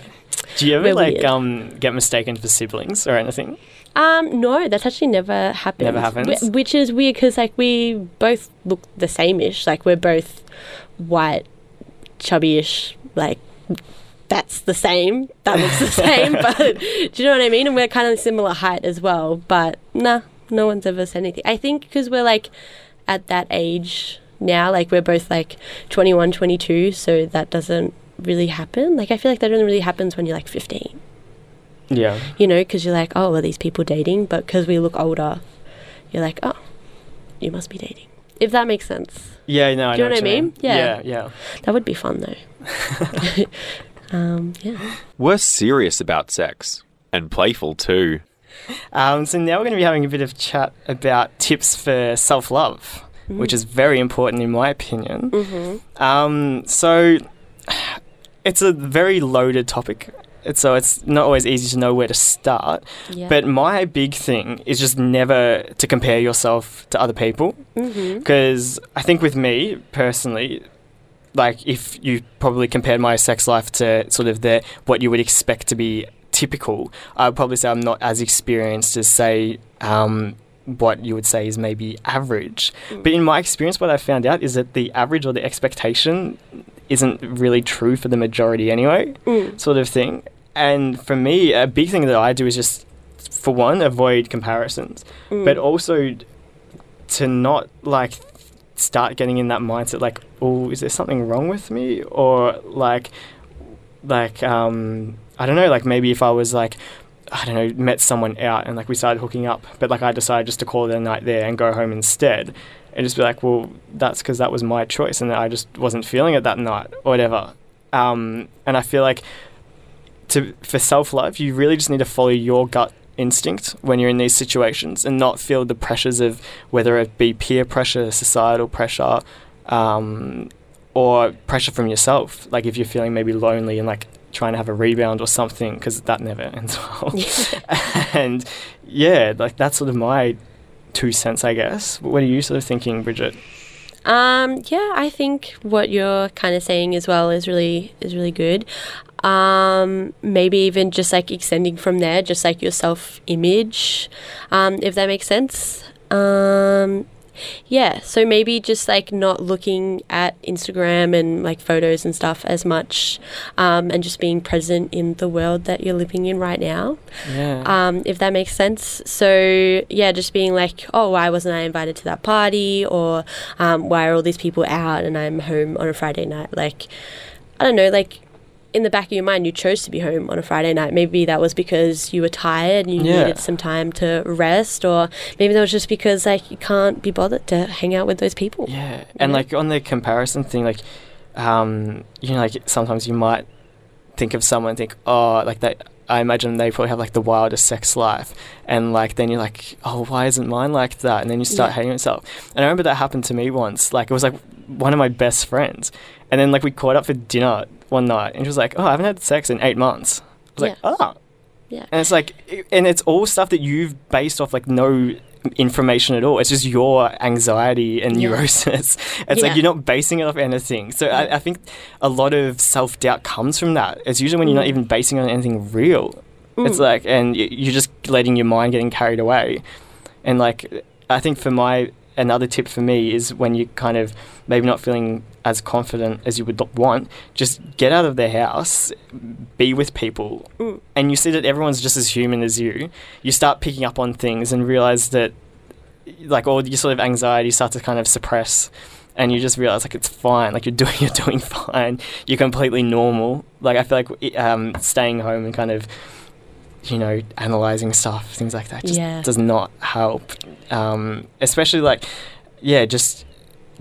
Do you ever like weird. um, get mistaken for siblings or anything? Um, no, that's actually never happened. Never happens? Wh- Which is weird because like we both look the same-ish. Like we're both white, chubby-ish. Like that's the same. That looks the same. But do you know what I mean? And we're kind of similar height as well. But nah, no one's ever said anything. I think because we're like at that age now. Like we're both like 21, 22. So that doesn't really happen. Like I feel like that only really happens when you're like 15 Yeah. you know, because you're like, oh, are these people dating? But because we look older, you're like, oh, you must be dating. If that makes sense. Yeah, no, I Do you know know what I you mean? Yeah. Yeah, yeah. That would be fun though. um, yeah. We're serious about sex. And playful too. Um, so now we're going to be having a bit of chat about tips for self-love, which is very important in my opinion. Mm-hmm. Um, so it's a very loaded topic. It's, so it's not always easy to know where to start. Yeah. But my big thing is just never to compare yourself to other people. mm-hmm. Because I think with me personally, like if you probably compared my sex life to sort of the what you would expect to be typical, I would probably say I'm not as experienced as say um, what you would say is maybe average. But in my experience, what I found out is that the average or the expectation isn't really true for the majority anyway, Mm. sort of thing. And for me, a big thing that I do is just, for one, avoid comparisons, Mm. but also to not like start getting in that mindset like, oh, is there something wrong with me? Or like, like, um, I don't know, like maybe if I was like, I don't know, met someone out and like we started hooking up, but like I decided just to call it a night there and go home instead. And just be like, well, that's because that was my choice and I just wasn't feeling it that night or whatever. Um, and I feel like to for self love, you really just need to follow your gut instinct when you're in these situations and not feel the pressures of whether it be peer pressure, societal pressure, um, or pressure from yourself. Like if you're feeling maybe lonely and like trying to have a rebound or something, because that never ends well. and yeah, like that's sort of my two cents, I guess. What are you sort of thinking, Bridget? Um, yeah, I think what you're kind of saying as well is really is really good. Um, maybe even just like extending from there, just like your self image, um, if that makes sense. Um, yeah, so maybe just like not looking at Instagram and like photos and stuff as much, um, and just being present in the world that you're living in right now Yeah. um, if that makes sense. So yeah, just being like, oh, why wasn't I invited to that party, or um, why are all these people out and I'm home on a Friday night? Like, I don't know, like. In the back of your mind, you chose to be home on a Friday night. Maybe that was because you were tired and you Yeah. needed some time to rest, or maybe that was just because like you can't be bothered to hang out with those people. Yeah, and know? like on the comparison thing, like, um, you know, like sometimes you might think of someone, and think, oh, like that. I imagine they probably have like the wildest sex life, and like then you're like, oh, why isn't mine like that? And then you start Yeah. hating yourself. And I remember that happened to me once. Like it was like one of my best friends, and then like we caught up for dinner one night, and she was like, oh, I haven't had sex in eight months. I was like, oh, Yeah. and it's like, and it's all stuff that you've based off like no information at all. It's just your anxiety and Yeah. neurosis. It's Yeah. like you're not basing it off anything. So I, I think a lot of self doubt comes from that. It's usually when you're not Mm. even basing it on anything real. It's Mm. like, and you're just letting your mind getting carried away. And like, I think for my another tip for me is when you're kind of maybe not feeling as confident as you would want, just get out of the house, be with people, and you see that everyone's just as human as you. You start picking up on things and realize that, like, all your sort of anxiety start to kind of suppress. And you just realize like it's fine, like you're doing you're doing fine, you're completely normal. Like I feel like um, staying home and kind of you know, analyzing stuff, things like that, just Yeah. does not help. Um, especially like, yeah, just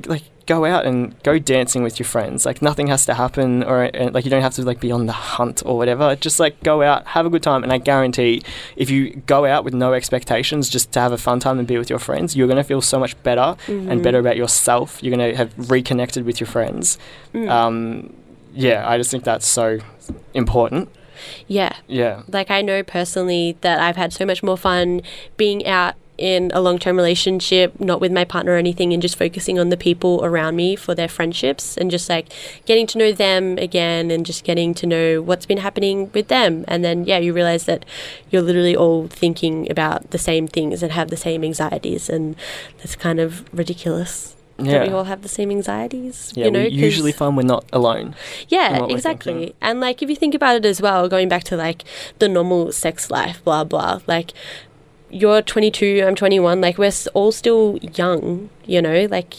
like go out and go dancing with your friends. Like nothing has to happen, or like you don't have to like be on the hunt or whatever. Just like go out, have a good time, and I guarantee, if you go out with no expectations, just to have a fun time and be with your friends, you're gonna feel so much better and Mhm. better about yourself. You're gonna have reconnected with your friends. Mm. Um, yeah, I just think that's so important. Yeah. Yeah. Like I know personally that I've had so much more fun being out in a long-term relationship, not with my partner or anything, and just focusing on the people around me for their friendships and just like getting to know them again and just getting to know what's been happening with them. And then yeah, you realize that you're literally all thinking about the same things and have the same anxieties, and that's kind of ridiculous. Yeah. That we all have the same anxieties. Yeah, you know, we usually find we're not alone. yeah, exactly. And like if you think about it as well, going back to like the normal sex life, blah blah. Like you're 22, I'm 21. Like we're s- all still young, you know. Like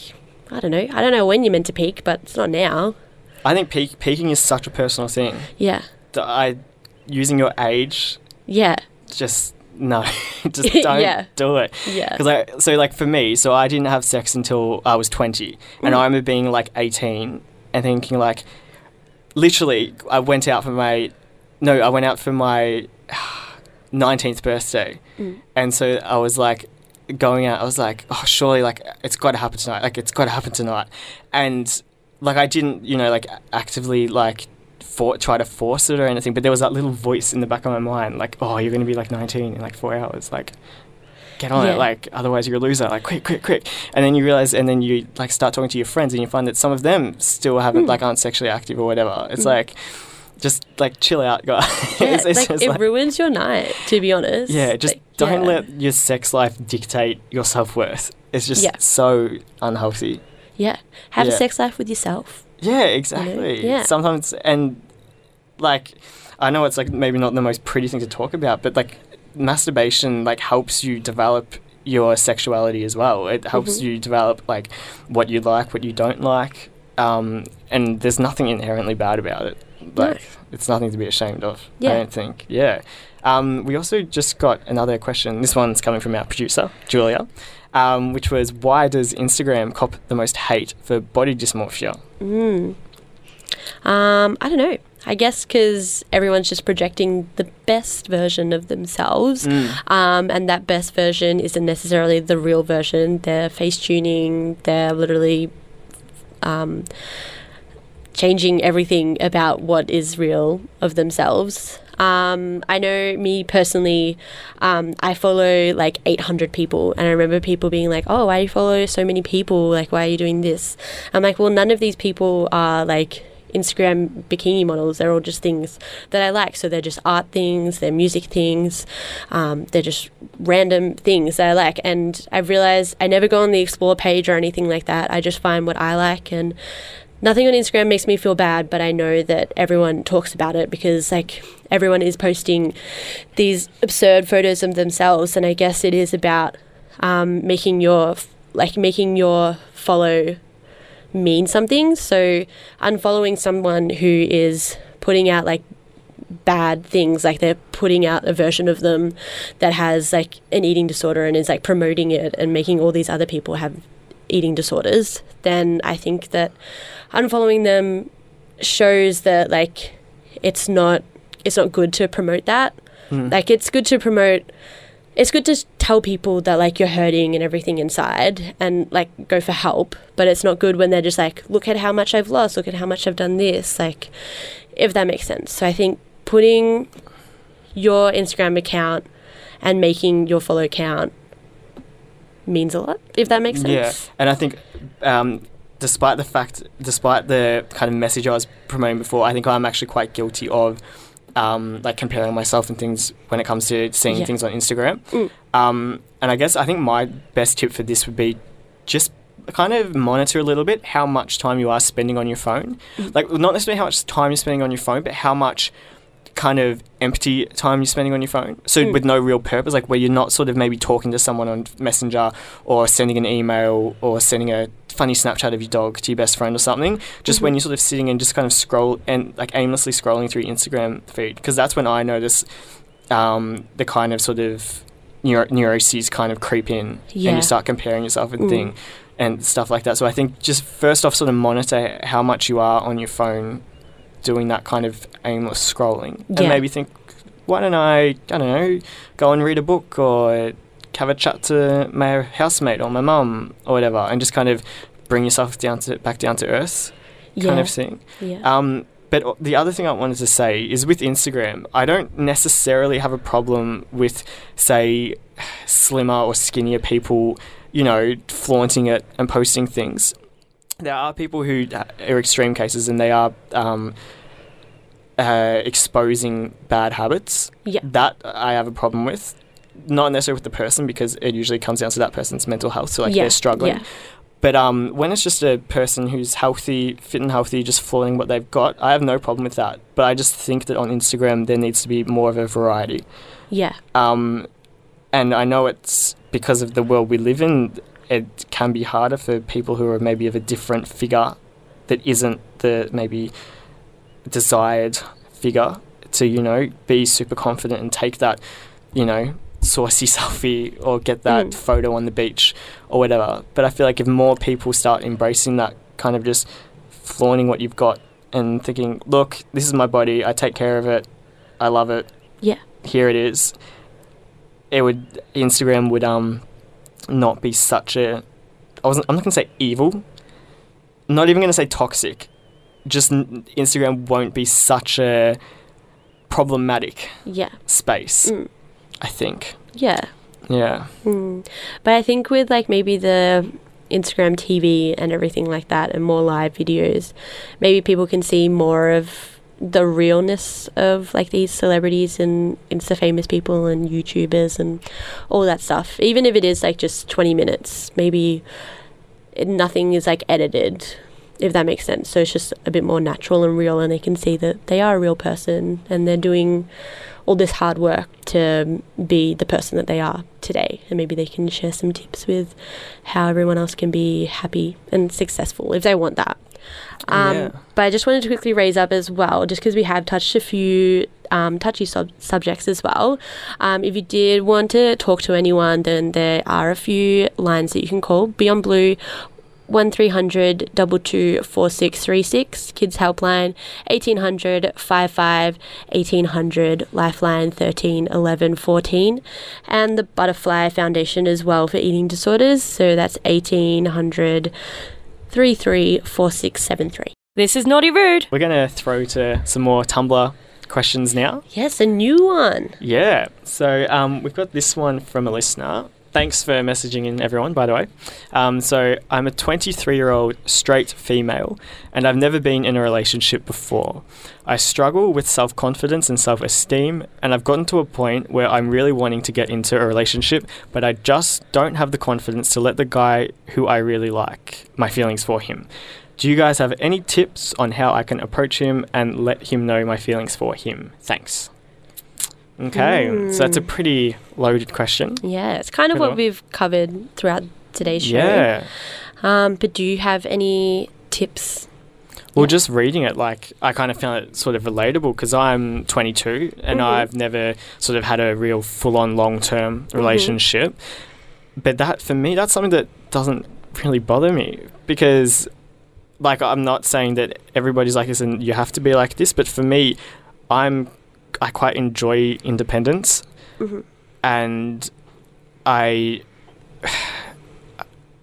I don't know. I don't know when you're meant to peak, but it's not now. I think peak, peaking is such a personal thing. Yeah, I using your age, yeah, just no, just don't Yeah. do it. yeah. Because I so like for me, so I didn't have sex until I was twenty, and Mm. I remember being like eighteen and thinking like, literally, I went out for my, no, I went out for my nineteenth birthday, Mm. and so I was like going out. I was like, oh, surely like it's got to happen tonight. Like it's got to happen tonight, and like I didn't, you know, like actively like. For, try to force it or anything, but there was that little voice in the back of my mind, like, "Oh, you're going to be like 19 in like four hours." Like, get on Yeah. it like otherwise you're a loser like quick quick quick and then you realize and then you like start talking to your friends and you find that some of them still haven't Mm. like aren't sexually active or whatever it's Mm. like just like chill out guys Yeah, It's- it's like it like- ruins your night, to be honest. yeah just Like, don't yeah. let your sex life dictate your self-worth it's just so unhealthy Yeah, have a sex life with yourself. Yeah exactly. Yeah. sometimes and like i know it's like maybe not the most pretty thing to talk about but like masturbation like helps you develop your sexuality as well. It helps Mhm. you develop like what you like what you don't like um, and there's nothing inherently bad about it. Like it's nothing to be ashamed of Yeah. i don't think. Yeah. Um, we also just got another question. This one's coming from our producer julia um, which was why does instagram cop the most hate for body dysmorphia Mm. Um, I don't know. I guess because everyone's just projecting the best version of themselves, Mm. um, and that best version isn't necessarily the real version. They're face tuning. They're literally um, changing everything about what is real of themselves. Um, I know me personally, um, I follow like 800 people, and I remember people being like, "Oh, why do you follow so many people? Like, why are you doing this?" I'm like, "Well, none of these people are like." Instagram bikini models, they're all just things that I like. So they're just art things, they're music things, um, they're just random things that I like. And I've realized I never go on the explore page or anything like that. I just find what I like and nothing on Instagram makes me feel bad, but I know that everyone talks about it because like everyone is posting these absurd photos of themselves, and I guess it is about um, making your like making your follow mean something. So unfollowing someone who is putting out like bad things like they're putting out a version of them that has like an eating disorder and is like promoting it and making all these other people have eating disorders then i think that unfollowing them shows that like it's not it's not good to promote that. Hmm. Like it's good to promote it's good to tell people that like you're hurting and everything inside and like go for help, but it's not good when they're just like look at how much I've lost, look at how much I've done this, like if that makes sense. So I think putting your Instagram account and making your follow count means a lot, if that makes sense. Yeah, and I think um, despite the fact, despite the kind of message I was promoting before, I think I'm actually quite guilty of um, like comparing myself and things when it comes to seeing Yeah. things on Instagram. Mm. Um, and I guess I think my best tip for this would be just kind of monitor a little bit how much time you are spending on your phone. Mm. Like not necessarily how much time you're spending on your phone, but how much kind of empty time you're spending on your phone. So Mm. with no real purpose, like where you're not sort of maybe talking to someone on Messenger or sending an email or sending a funny Snapchat of your dog to your best friend or something. Just when you're sort of sitting and just kind of scroll and like aimlessly scrolling through your Instagram feed, because that's when I notice um, the kind of sort of neuro- neuroses kind of creep in, and you start comparing yourself and Mm. thing and stuff like that. So I think just first off, sort of monitor how much you are on your phone doing that kind of aimless scrolling, and maybe think, why don't I, I don't know, go and read a book or have a chat to my housemate or my mum or whatever, and just kind of bring yourself down to back down to earth, kind of thing. yeah. Um, but o- the other thing I wanted to say is with Instagram, I don't necessarily have a problem with, say, slimmer or skinnier people, you know, flaunting it and posting things. There are people who uh, are extreme cases and they are um, uh, exposing bad habits. Yeah. That I have a problem with. Not necessarily with the person because it usually comes down to that person's mental health. So like Yeah, they're struggling. yeah. But um, when it's just a person who's healthy, fit and healthy, just flaunting what they've got, I have no problem with that. But I just think that on Instagram there needs to be more of a variety. Yeah. Um, and I know it's because of the world we live in, it can be harder for people who are maybe of a different figure that isn't the maybe desired figure to, you know, be super confident and take that, you know, saucy selfie or get that Mm. photo on the beach or whatever. But I feel like if more people start embracing that kind of just flaunting what you've got and thinking, look, this is my body, I take care of it, I love it, Yeah. here it is. It would Instagram would um not be such a I wasn't I'm not gonna say evil. Not even gonna say toxic. Just n- Instagram won't be such a problematic Yeah. space. Mm. I think. Yeah. Yeah. Mm. But I think with like maybe the Instagram TV and everything like that and more live videos, maybe people can see more of the realness of like these celebrities and Insta famous people and YouTubers and all that stuff. Even if it is like just 20 minutes, maybe nothing is like edited, if that makes sense. So it's just a bit more natural and real, and they can see that they are a real person and they're doing all this hard work to be the person that they are today. And maybe they can share some tips with how everyone else can be happy and successful if they want that. Um, Yeah. But I just wanted to quickly raise up as well, just because we have touched a few um, touchy sub- subjects as well. Um, if you did want to talk to anyone, then there are a few lines that you can call. Beyond Blue 1300 22 4636 Kids Helpline 1800 55 1800 Lifeline 13 11 14 and the Butterfly Foundation as well for eating disorders so that's 1800 33 4673 This is Naughty Rude. We're gonna throw to some more Tumblr questions now. Yes, a new one. Yeah. So um, we've got this one from a listener. Thanks for messaging in, everyone, by the way. Um, so I'm a 23 year old straight female, and I've never been in a relationship before. I struggle with self confidence and self esteem, and I've gotten to a point where I'm really wanting to get into a relationship, but I just don't have the confidence to let the guy who I really like my feelings for him. Do you guys have any tips on how I can approach him and let him know my feelings for him? Thanks. Okay, so that's a pretty loaded question. Yeah, it's kind of Hello. what we've covered throughout today's show. Yeah. Um, but do you have any tips? Well, Yeah. just reading it, like, I kind of found it sort of relatable because I'm 22 and Mhm. I've never sort of had a real full on long term relationship. But that, for me, that's something that doesn't really bother me because, like, I'm not saying that everybody's like this and you have to be like this, but for me, I'm, I quite enjoy independence Mhm. and I,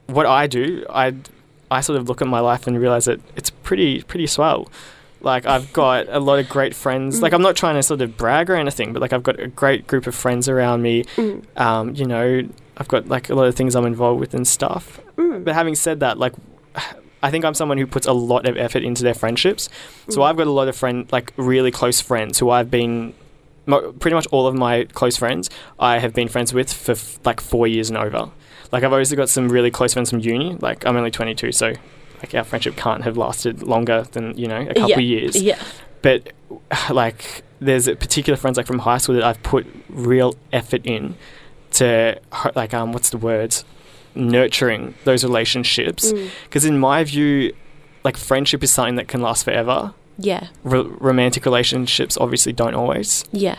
what I do, I, I sort of look at my life and realize that it's pretty, pretty swell. Like I've got a lot of great friends. Like I'm not trying to sort of brag or anything, but like I've got a great group of friends around me. Mm. Um, you know, I've got like a lot of things I'm involved with and stuff. Mm. But having said that, like I think I'm someone who puts a lot of effort into their friendships. So I've got a lot of friend, like really close friends who I've been, mo- pretty much all of my close friends I have been friends with for f- like four years and over. Like I've obviously got some really close friends from uni. Like I'm only 22, so like our friendship can't have lasted longer than you know a couple yeah. of years Yeah. but like there's a particular friends like from high school that I've put real effort in to like um what's the word nurturing those relationships Mm. because in my view like friendship is something that can last forever Yeah. R- romantic relationships obviously don't always Yeah.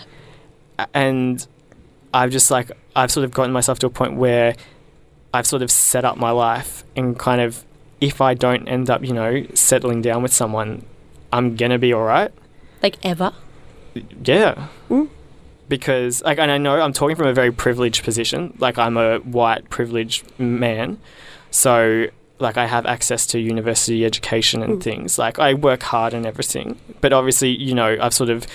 And I've just like I've sort of gotten myself to a point where I've sort of set up my life and kind of if I don't end up you know settling down with someone I'm gonna be all right Like ever. yeah. Mm. Because, like, and I know I'm talking from a very privileged position. Like, I'm a white, privileged man. So, like, I have access to university education and Mm. things. Like, I work hard and everything. But obviously, you know, I've sort of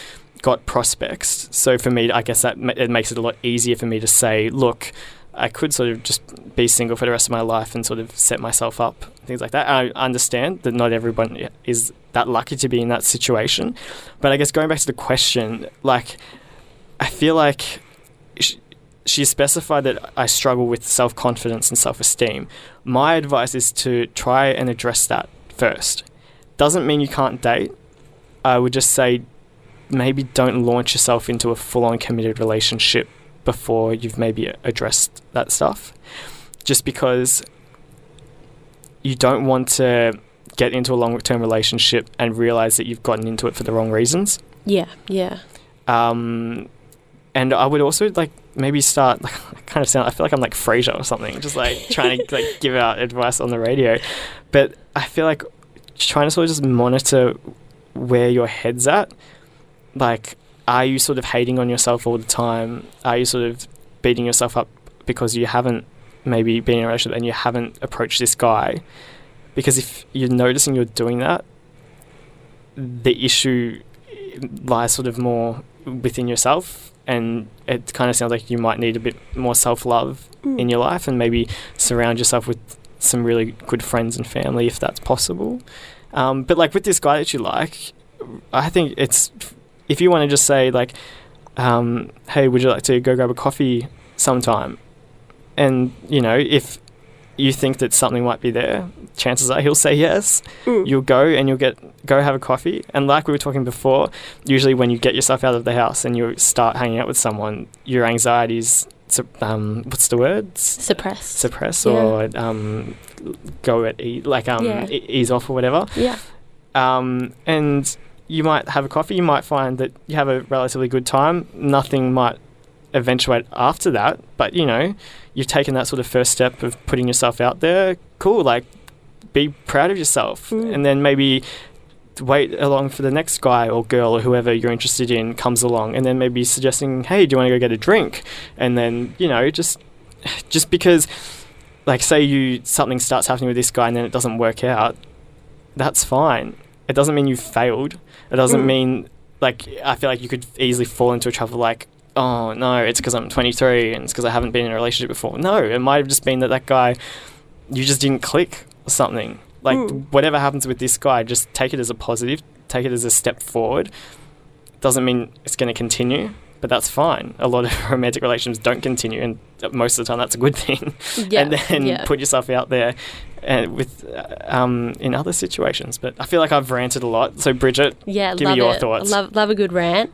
got prospects. So, for me, I guess that ma- it makes it a lot easier for me to say, look, I could sort of just be single for the rest of my life and sort of set myself up, things like that. I understand that not everyone is that lucky to be in that situation. But I guess going back to the question, like, I feel like sh- she specified that I struggle with self confidence and self esteem. My advice is to try and address that first. Doesn't mean you can't date. I would just say maybe don't launch yourself into a full on committed relationship before you've maybe addressed that stuff. Just because you don't want to get into a long term relationship and realize that you've gotten into it for the wrong reasons. Yeah. Yeah. Um, and I would also like maybe start like kind of sound I feel like I'm like Frasier or something, just like trying to like give out advice on the radio. But I feel like trying to sort of just monitor where your head's at. Like, are you sort of hating on yourself all the time? Are you sort of beating yourself up because you haven't maybe been in a relationship and you haven't approached this guy? Because if you're noticing you're doing that, the issue lies sort of more within yourself and it kind of sounds like you might need a bit more self-love Mm. in your life and maybe surround yourself with some really good friends and family if that's possible um, but like with this guy that you like i think it's if you want to just say like um, hey would you like to go grab a coffee sometime and you know if you think that something might be there chances are he'll say yes Mm. you'll go and you'll get go have a coffee and like we were talking before usually when you get yourself out of the house and you start hanging out with someone your anxieties um what's the word Suppress. suppress Yeah. or um go at e- like um Yeah. e- ease off or whatever yeah. um and you might have a coffee you might find that you have a relatively good time nothing might eventuate after that but you know you've taken that sort of first step of putting yourself out there cool like be proud of yourself Mm. and then maybe wait along for the next guy or girl or whoever you're interested in comes along and then maybe suggesting hey do you want to go get a drink and then you know just just because like say you something starts happening with this guy and then it doesn't work out that's fine it doesn't mean you've failed it doesn't Mm. mean like I feel like you could easily fall into a trap of like, oh no, it's because I'm 23 and it's because I haven't been in a relationship before. No, it might have just been that that guy, you just didn't click or something. Like Mm. whatever happens with this guy, just take it as a positive, take it as a step forward. Doesn't mean it's going to continue, but that's fine. A lot of romantic relationships don't continue, and most of the time that's a good thing. Yeah, and then yeah. put yourself out there. And with um, in other situations, but I feel like I've ranted a lot. So Bridget, Yeah, Give me your it. thoughts. Love love a good rant.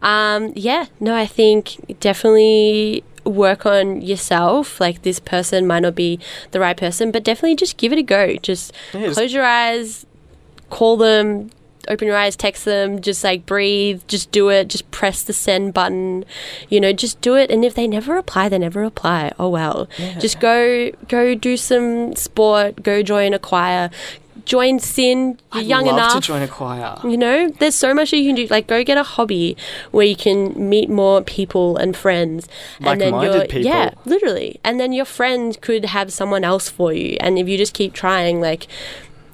Um, yeah, no, I think definitely work on yourself. Like this person might not be the right person, but definitely just give it a go. Just Yeah, just- close your eyes, call them, open your eyes, text them, just like breathe, just do it, just press the send button. You know, just do it and if they never reply, they never reply. Oh well. Just go go do some sport, go join a choir. Join SYN. You're I'd young enough. to join a choir. You know, there's so much you can do. Like, go get a hobby where you can meet more people and friends. and then your people. yeah, literally. And then your friend could have someone else for you. And if you just keep trying, like,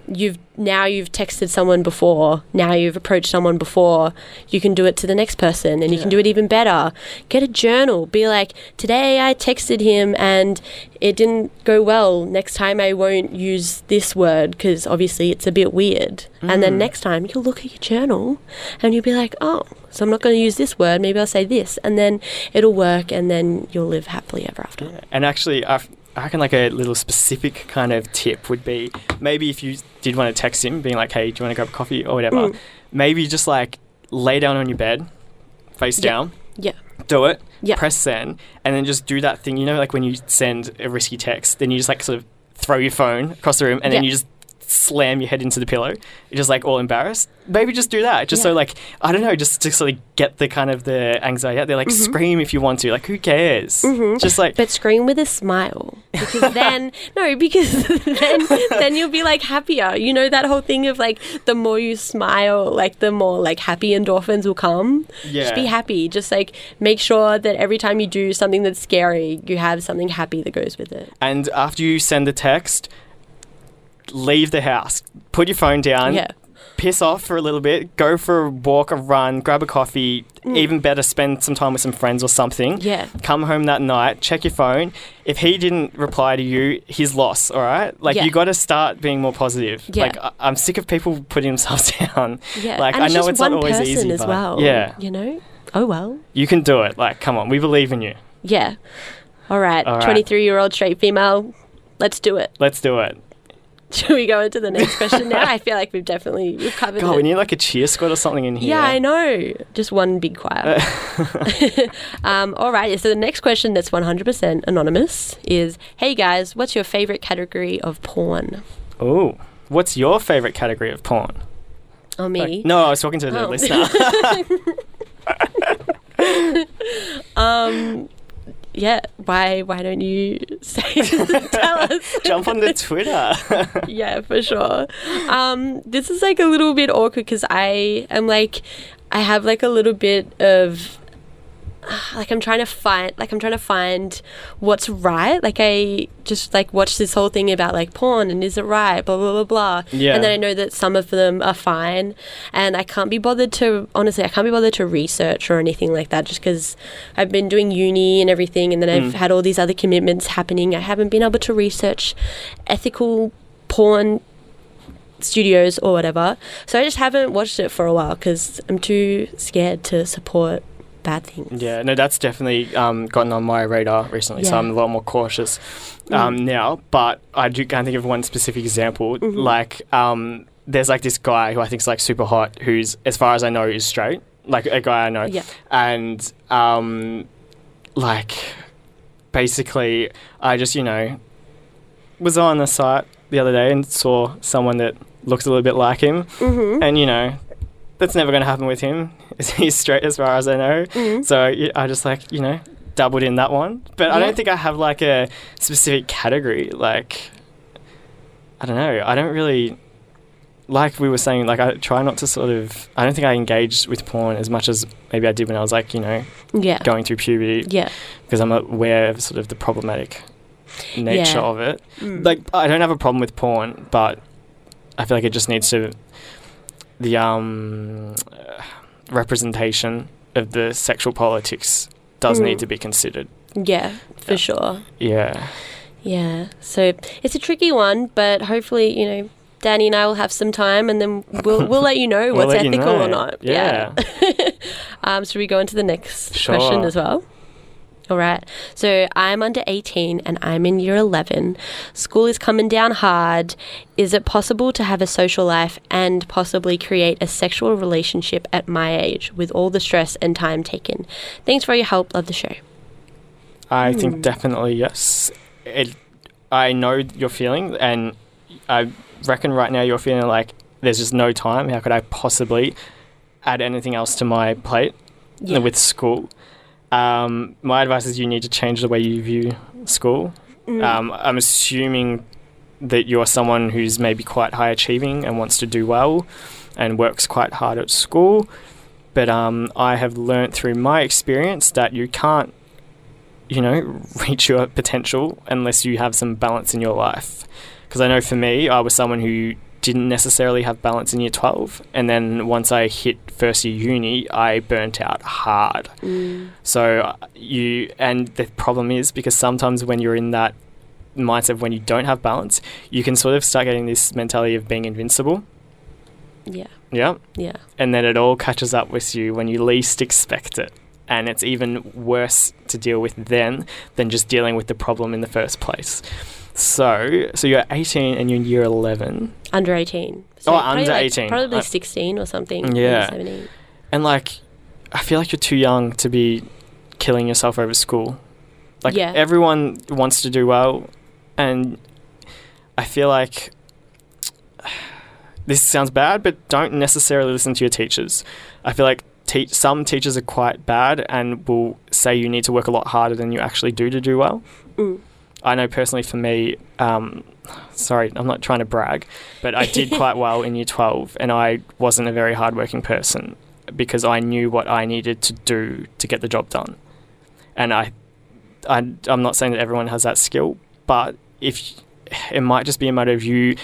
you've now you've texted someone before, now you've approached someone before, you can do it to the next person, and you can do it even better. Get a journal. Be like, today I texted him and it didn't go well. Next time I won't use this word because obviously it's a bit weird. And then mm. next time you'll look at your journal and you'll be like, oh, so I'm not going to use this word. Maybe I'll say this, and then it'll work, and then you'll live happily ever after. And actually, I, I reckon like a little specific kind of tip would be maybe if you did want to text him, being like, "Hey, do you want to grab a coffee or whatever?" Mm. Maybe just like lay down on your bed, face Yeah. down, Yeah. do it, Yeah. press send, and then just do that thing. You know, like when you send a risky text, then you just like sort of throw your phone across the room, and then you just slam your head into the pillow. You're just like all embarrassed. Maybe just do that, just so like I don't know, just to sort of get the kind of the anxiety out there. Like Mm-hmm. scream if you want to. Like who cares? Just like But scream with a smile because then no, because then then you'll be like happier. You know that whole thing of like the more you smile, like the more like happy endorphins will come. Just be happy. Just like make sure that every time you do something that's scary, you have something happy that goes with it. and after you send the text, leave the house. Put your phone down. Yeah. Piss off for a little bit. Go for a walk, a run, grab a coffee. Even better, spend some time with some friends or something. Mm. Yeah. Come home that night. Check your phone. If he didn't reply to you, his loss. All right. Like Yeah. you got to start being more positive. Yeah. Like I- I'm sick of people putting themselves down. Yeah. Like and I know it's not always easy as but- well. Yeah. You know? Oh well. You can do it. Like come on, we believe in you. Yeah. All right. All right. 23 year old straight female. Let's do it. Let's do it. Should we go into the next question now? I feel like we've definitely we've covered God, it. we need like a cheer squad or something in here. Yeah, I know. Just one big choir. um, all right. So the next question that's 100% anonymous is Hey guys, what's your favorite category of porn? Oh, what's your favorite category of porn? Oh, me? No, I was talking to the Oh. listener. Um, yeah. Why, why don't you say, tell us? Jump on the Twitter. yeah, for sure. Um, this is like a little bit awkward because I am like, I have like a little bit of, like I'm trying to find, like I'm trying to find what's right. Like I just like watched this whole thing about like porn and is it right, blah blah blah blah. Yeah. And then I know that some of them are fine, and I can't be bothered to honestly, I can't be bothered to research or anything like that just because I've been doing uni and everything, and then I've mm. had all these other commitments happening. I haven't been able to research ethical porn studios or whatever. So I just haven't watched it for a while because I'm too scared to support bad things. yeah, no, that's definitely um, gotten on my radar recently, so I'm a lot more cautious um, now. But I do can't think of one specific example. Mm-hmm. Like, um, there's like this guy who I think is like super hot, who's, as far as I know, is straight. Like a guy I know. Yeah. And, um, like, basically, I just, you know, was on the site the other day and saw someone that looks a little bit like him. Mm-hmm. And, you know, that's never going to happen with him. He's straight as far as I know. Mm-hmm. So yeah, I just like, you know, dabbled in that one. But I don't think I have like a specific category. Like, I don't know. I don't really, like we were saying, like I try not to sort of, I don't think I engage with porn as much as maybe I did when I was like, you know, Yeah. going through puberty Yeah. because I'm aware of sort of the problematic nature Yeah. of it. Mm. Like I don't have a problem with porn, but I feel like it just needs to the um representation of the sexual politics does Mm. need to be considered. Yeah, for Yeah. sure. Yeah. Yeah. So it's a tricky one, but hopefully, you know, Danny and I will have some time, and then we'll we'll let you know We'll what's you ethical or know. not. Yeah. um, should we go into the next Sure. question as well? All right. So I'm under 18 and I'm in year 11. School is coming down hard. Is it possible to have a social life and possibly create a sexual relationship at my age with all the stress and time taken? Thanks for your help. Love the show. I Hmm. think definitely yes. It, I know your feeling, and I reckon right now you're feeling like there's just no time. How could I possibly add anything else to my plate Yeah. with school? Um, my advice is you need to change the way you view school. Mm. Um, I'm assuming that you're someone who's maybe quite high achieving and wants to do well and works quite hard at school. But um, I have learnt through my experience that you can't, you know, reach your potential unless you have some balance in your life. Because I know for me, I was someone who didn't necessarily have balance in year 12. And then once I hit first year uni, I burnt out hard. Mm. So uh, you and the problem is because sometimes when you're in that mindset when you don't have balance, you can sort of start getting this mentality of being invincible. Yeah. Yeah. Yeah. And then it all catches up with you when you least expect it. And it's even worse to deal with then than just dealing with the problem in the first place. So, so you're 18 and you're in year 11. Under 18. Oh, under like- 18. Probably I- 16 or something. Yeah. 17. And like, I feel like you're too young to be killing yourself over school. Like, Yeah. everyone wants to do well. And I feel like this sounds bad, but don't necessarily listen to your teachers. I feel like te- some teachers are quite bad and will say you need to work a lot harder than you actually do to do well. Mm. I know personally for me, um, sorry, I'm not trying to brag, but I did quite well in year 12 and I wasn't a very hardworking person because I knew what I needed to do to get the job done. And I, I I'm not saying that everyone has that skill, but if it might just be a matter of you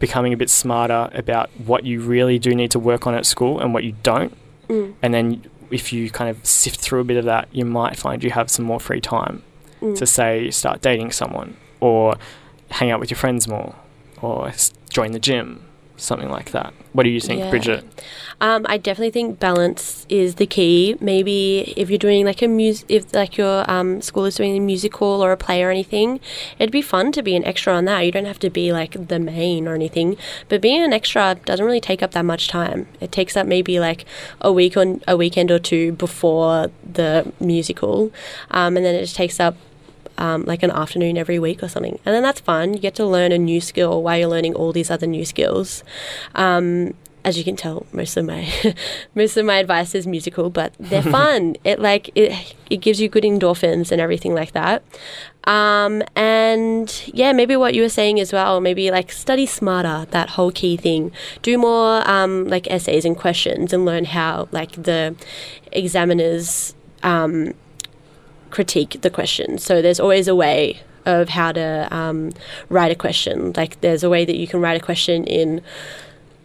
becoming a bit smarter about what you really do need to work on at school and what you don't. Mm. And then if you kind of sift through a bit of that, you might find you have some more free time Mm. to say start dating someone or hang out with your friends more or s- join the gym, something like that. What do you think, Yeah. Bridget? Um, I definitely think balance is the key. Maybe if you're doing like a mus, if like your um, school is doing a musical or a play or anything, it'd be fun to be an extra on that. You don't have to be like the main or anything, but being an extra doesn't really take up that much time. It takes up maybe like a week on a weekend or two before the musical, um, and then it just takes up um, like an afternoon every week or something. And then that's fun. You get to learn a new skill while you're learning all these other new skills. Um, as you can tell, most of my most of my advice is musical, but they're fun. It like it it gives you good endorphins and everything like that. Um, and yeah, maybe what you were saying as well, maybe like study smarter, that whole key thing. Do more um, like essays and questions and learn how like the examiners um, critique the question. So there's always a way of how to um, write a question. Like there's a way that you can write a question in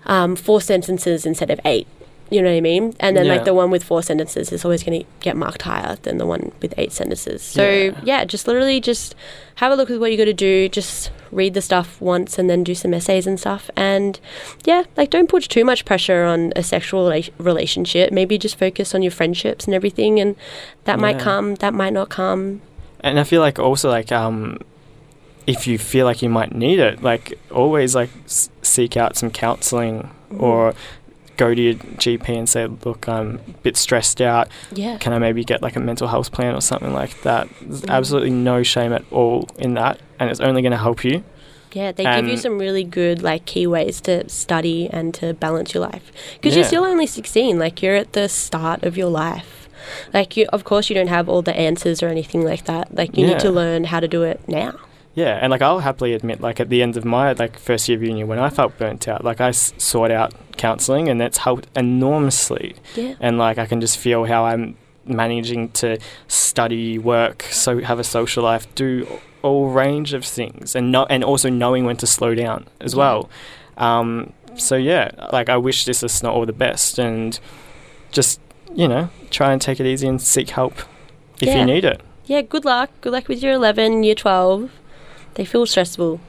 um, four sentences instead of eight. You know what I mean? And then Yeah. like the one with four sentences is always going to get marked higher than the one with eight sentences. So Yeah. yeah, just literally just have a look at what you got to do. Just read the stuff once and then do some essays and stuff. And yeah, like don't put too much pressure on a sexual rela- relationship. Maybe just focus on your friendships and everything, and that might come, that might not come. And I feel like also like um, if you feel like you might need it, like always like s- seek out some counselling or go to your GP and say, look, I'm a bit stressed out. Yeah. Can I maybe get like a mental health plan or something like that? There's Mm. absolutely no shame at all in that, and it's only going to help you. Yeah, they give you some really good like key ways to study and to balance your life because Yeah. you're still only 16. Like you're at the start of your life. Like you, of course, you don't have all the answers or anything like that. Like you Yeah. need to learn how to do it now. Yeah, and like I'll happily admit, like at the end of my like first year of uni, when I felt burnt out, like I s- sought out counselling, and that's helped enormously. Yeah. And like I can just feel how I'm managing to study, work, so have a social life, do all range of things, and no, and also knowing when to slow down as Yeah. well. Um, so yeah, like I wish this is not all the best, and just you know, try and take it easy and seek help if Yeah. you need it. Yeah, good luck. Good luck with your 11, year 12. They feel stressful,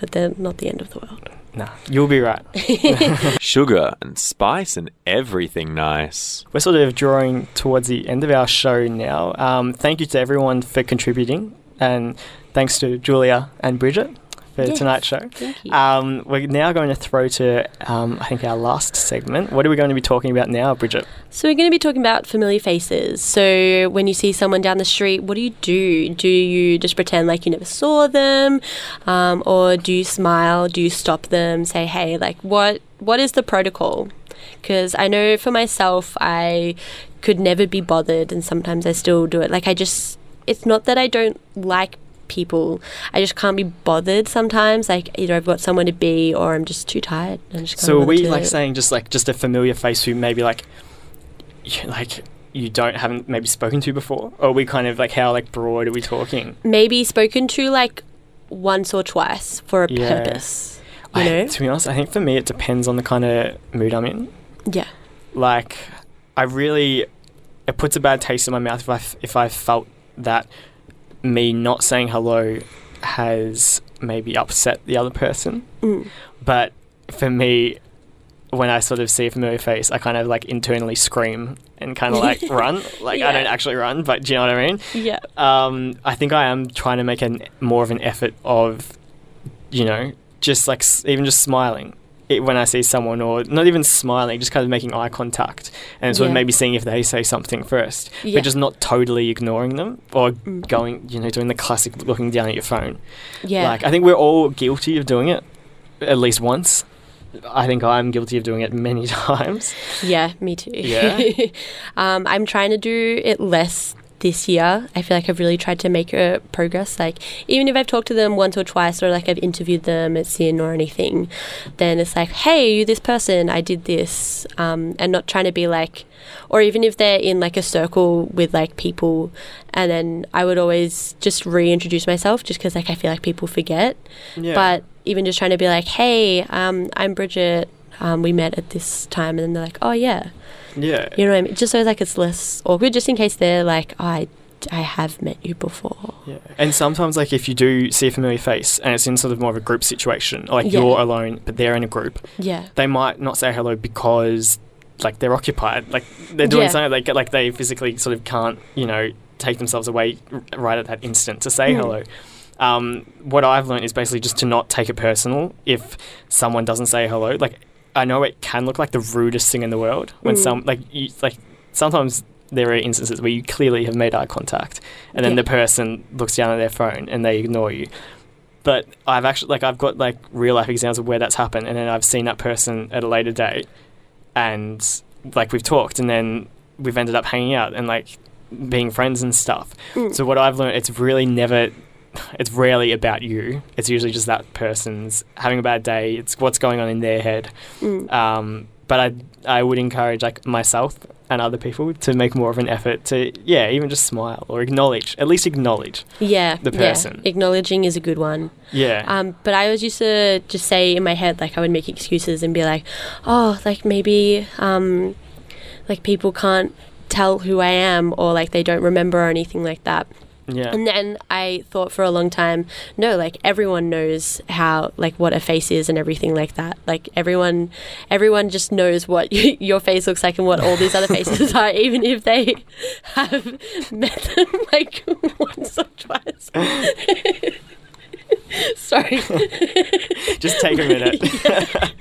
but they're not the end of the world. Nah, you'll be right. Sugar and spice and everything nice. We're sort of drawing towards the end of our show now. Um, thank you to everyone for contributing, and thanks to Julia and Bridget for Yes. tonight's show. Um, we're now going to throw to, um, I think, our last segment. What are we going to be talking about now, Bridget? So, we're going to be talking about familiar faces. So, when you see someone down the street, what do you do? Do you just pretend like you never saw them? Um, or do you smile? Do you stop them? Say, hey, like, what? what is the protocol? Because I know for myself, I could never be bothered, and sometimes I still do it. Like, I just, it's not that I don't like people, I just can't be bothered sometimes. Like, either I've got someone to be, or I'm just too tired. I'm just can't So are we like saying just like just a familiar face who maybe like, you, like you don't haven't maybe spoken to before, or are we kind of like how like broad are we talking? maybe spoken to like once or twice for a Yeah. purpose. You I, know? to be honest, I think for me it depends on the kind of mood I'm in. Yeah. Like, I really, it puts a bad taste in my mouth if I f- if I felt that me not saying hello has maybe upset the other person. Mm. But for me, when I sort of see a familiar face, I kind of like internally scream and kind of like run. Like I don't actually run, but do you know what I mean? Yeah. Um, I think I am trying to make an more of an effort of, you know, just like s- even just smiling it, when I see someone, or not even smiling, just kind of making eye contact and sort Yeah. of maybe seeing if they say something first, Yeah. but just not totally ignoring them or Mm. going, you know, doing the classic looking down at your phone. Yeah. Like I think we're all guilty of doing it at least once. I think I'm guilty of doing it many times. yeah, me too. Yeah? um, I'm trying to do it less this year. I feel like I've really tried to make a progress. Like even if I've talked to them once or twice or like I've interviewed them at SYN or anything, then it's like, hey, you this person, I did this. Um, and not trying to be like or even if they're in like a circle with like people and then I would always just reintroduce myself just because like I feel like people forget. Yeah. But even just trying to be like, hey, um, I'm Bridget. Um, we met at this time, and then they're like, oh yeah, yeah. you know what I mean. Just so like it's less awkward, just in case they're like, oh, I, I have met you before. Yeah. And sometimes, like, if you do see a familiar face and it's in sort of more of a group situation, like Yeah. you're alone, but they're in a group, Yeah, they might not say hello because, like, they're occupied. Like, they're doing Yeah. something like, like they physically sort of can't, you know, take themselves away right at that instant to say Mm. hello. Um, what I've learned is basically just to not take it personal if someone doesn't say hello. Like, I know it can look like the rudest thing in the world when Mm. some, like, you, like, sometimes there are instances where you clearly have made eye contact and then Yeah. the person looks down at their phone and they ignore you. But I've actually like I've got like real life examples of where that's happened, and then I've seen that person at a later date, and like we've talked, and then we've ended up hanging out and like being friends and stuff. Mm. So what I've learned, it's really never, it's rarely about you. It's usually just that person's having a bad day. It's what's going on in their head. Mm. Um, but I I would encourage like myself and other people to make more of an effort to yeah even just smile or acknowledge at least acknowledge yeah, the yeah. person. Acknowledging is a good one. yeah Um, but I always used to just say in my head, like I would make excuses and be like, oh, like maybe, um, like people can't tell who I am or like they don't remember or anything like that. Yeah And then I thought for a long time, no, like everyone knows how, like what a face is and everything like that. Like everyone, everyone just knows what your face looks like and what all these other faces are, even if they have met them like once or twice. Sorry, just take a minute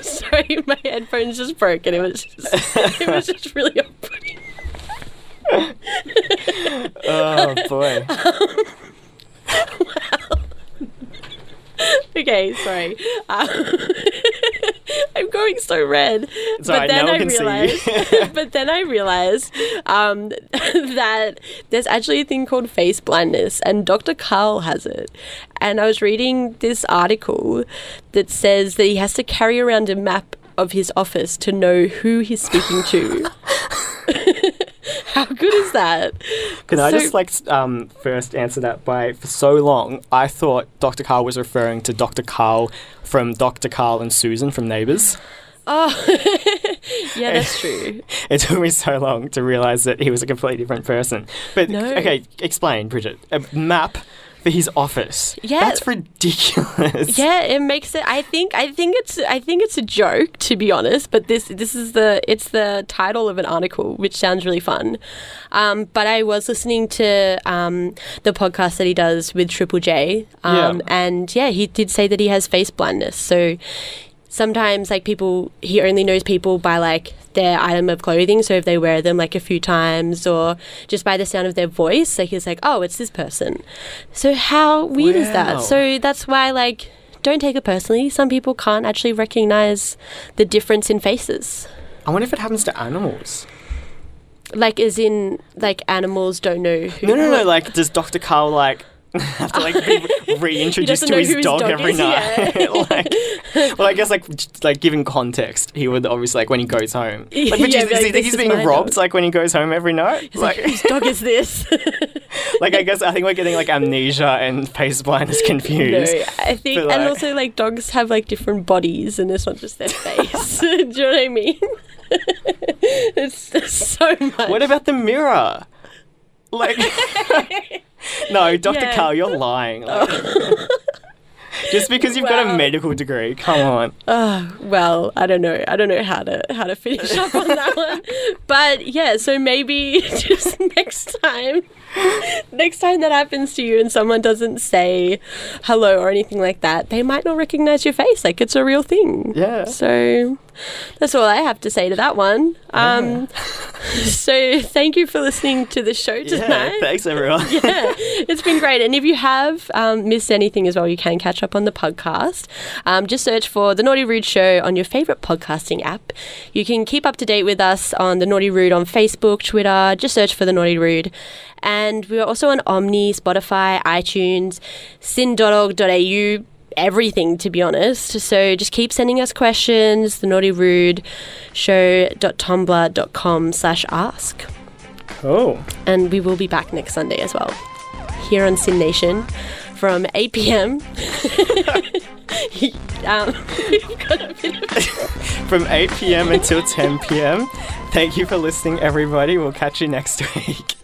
sorry, my headphones just broke and it was just, it was just really off-putting. Oh boy Okay, sorry. Um, I'm going so red. It's alright, no see but then I realized um, that there's actually a thing called face blindness, and Dr. Karl has it. And I was reading this article that says that he has to carry around a map of his office to know who he's speaking to. How good is that? can i just like um, first answer that by for so long i thought dr karl was referring to dr karl from dr karl and susan from neighbours Oh, Yeah, that's true. It took me so long to realize that he was a completely different person. But No. okay, explain, Bridget. A map for his office. Yeah. That's ridiculous. Yeah, it makes it. I think. I think it's. I think it's a joke, to be honest. But this. This is the. It's the title of an article, which sounds really fun. Um, but I was listening to um, the podcast that he does with Triple J. Um, Yeah. And yeah, he did say that he has face blindness. So sometimes like people he only knows people by like their item of clothing so if they wear them like a few times or just by the sound of their voice like he's like oh it's this person so how weird is that so that's why like don't take it personally some people can't actually recognize the difference in faces I wonder if it happens to animals. like as in like animals don't know who No, no, no. Like, does Dr. Karl like have to like be reintroduced to his dog, dog every is, night? yeah. like, well, I guess like like giving context, he would obviously like when he goes home. Like, Yeah, does like, he think he's being robbed dog." like when he goes home every night? like Like, whose dog is this like I guess I think we're getting like amnesia and face blindness No, confused. I think, But, and also like dogs have like different bodies, and it's not just their face. Do you know what I mean? it's so much. What about the mirror? Like, no, Dr. Yeah. Karl, you're lying. Like, just because you've got a medical degree, come on. Oh, well, I don't know. I don't know how to how to finish up on that one. But yeah, so maybe just next time, next time that happens to you and someone doesn't say hello or anything like that, they might not recognize your face. Like it's a real thing. Yeah. So that's all I have to say to that one. Um, so thank you for listening to the show Yeah, tonight. thanks everyone. yeah, it's been great. And if you have um, missed anything as well, you can catch up on the podcast. Um, just search for The Naughty Rude Show on your favourite podcasting app. You can keep up to date with us on The Naughty Rude on Facebook, Twitter. Just search for The Naughty Rude. And we are also on Omny, Spotify, iTunes, syn.org.au. Everything, to be honest. So just keep sending us questions. The Naughty Rude Show.tumblr.com slash ask Cool. and we will be back next Sunday as well here on SYN Nation from 8 p.m. um, we've got a bit of From 8 p.m. until 10 p.m. Thank you for listening, everybody. We'll catch you next week.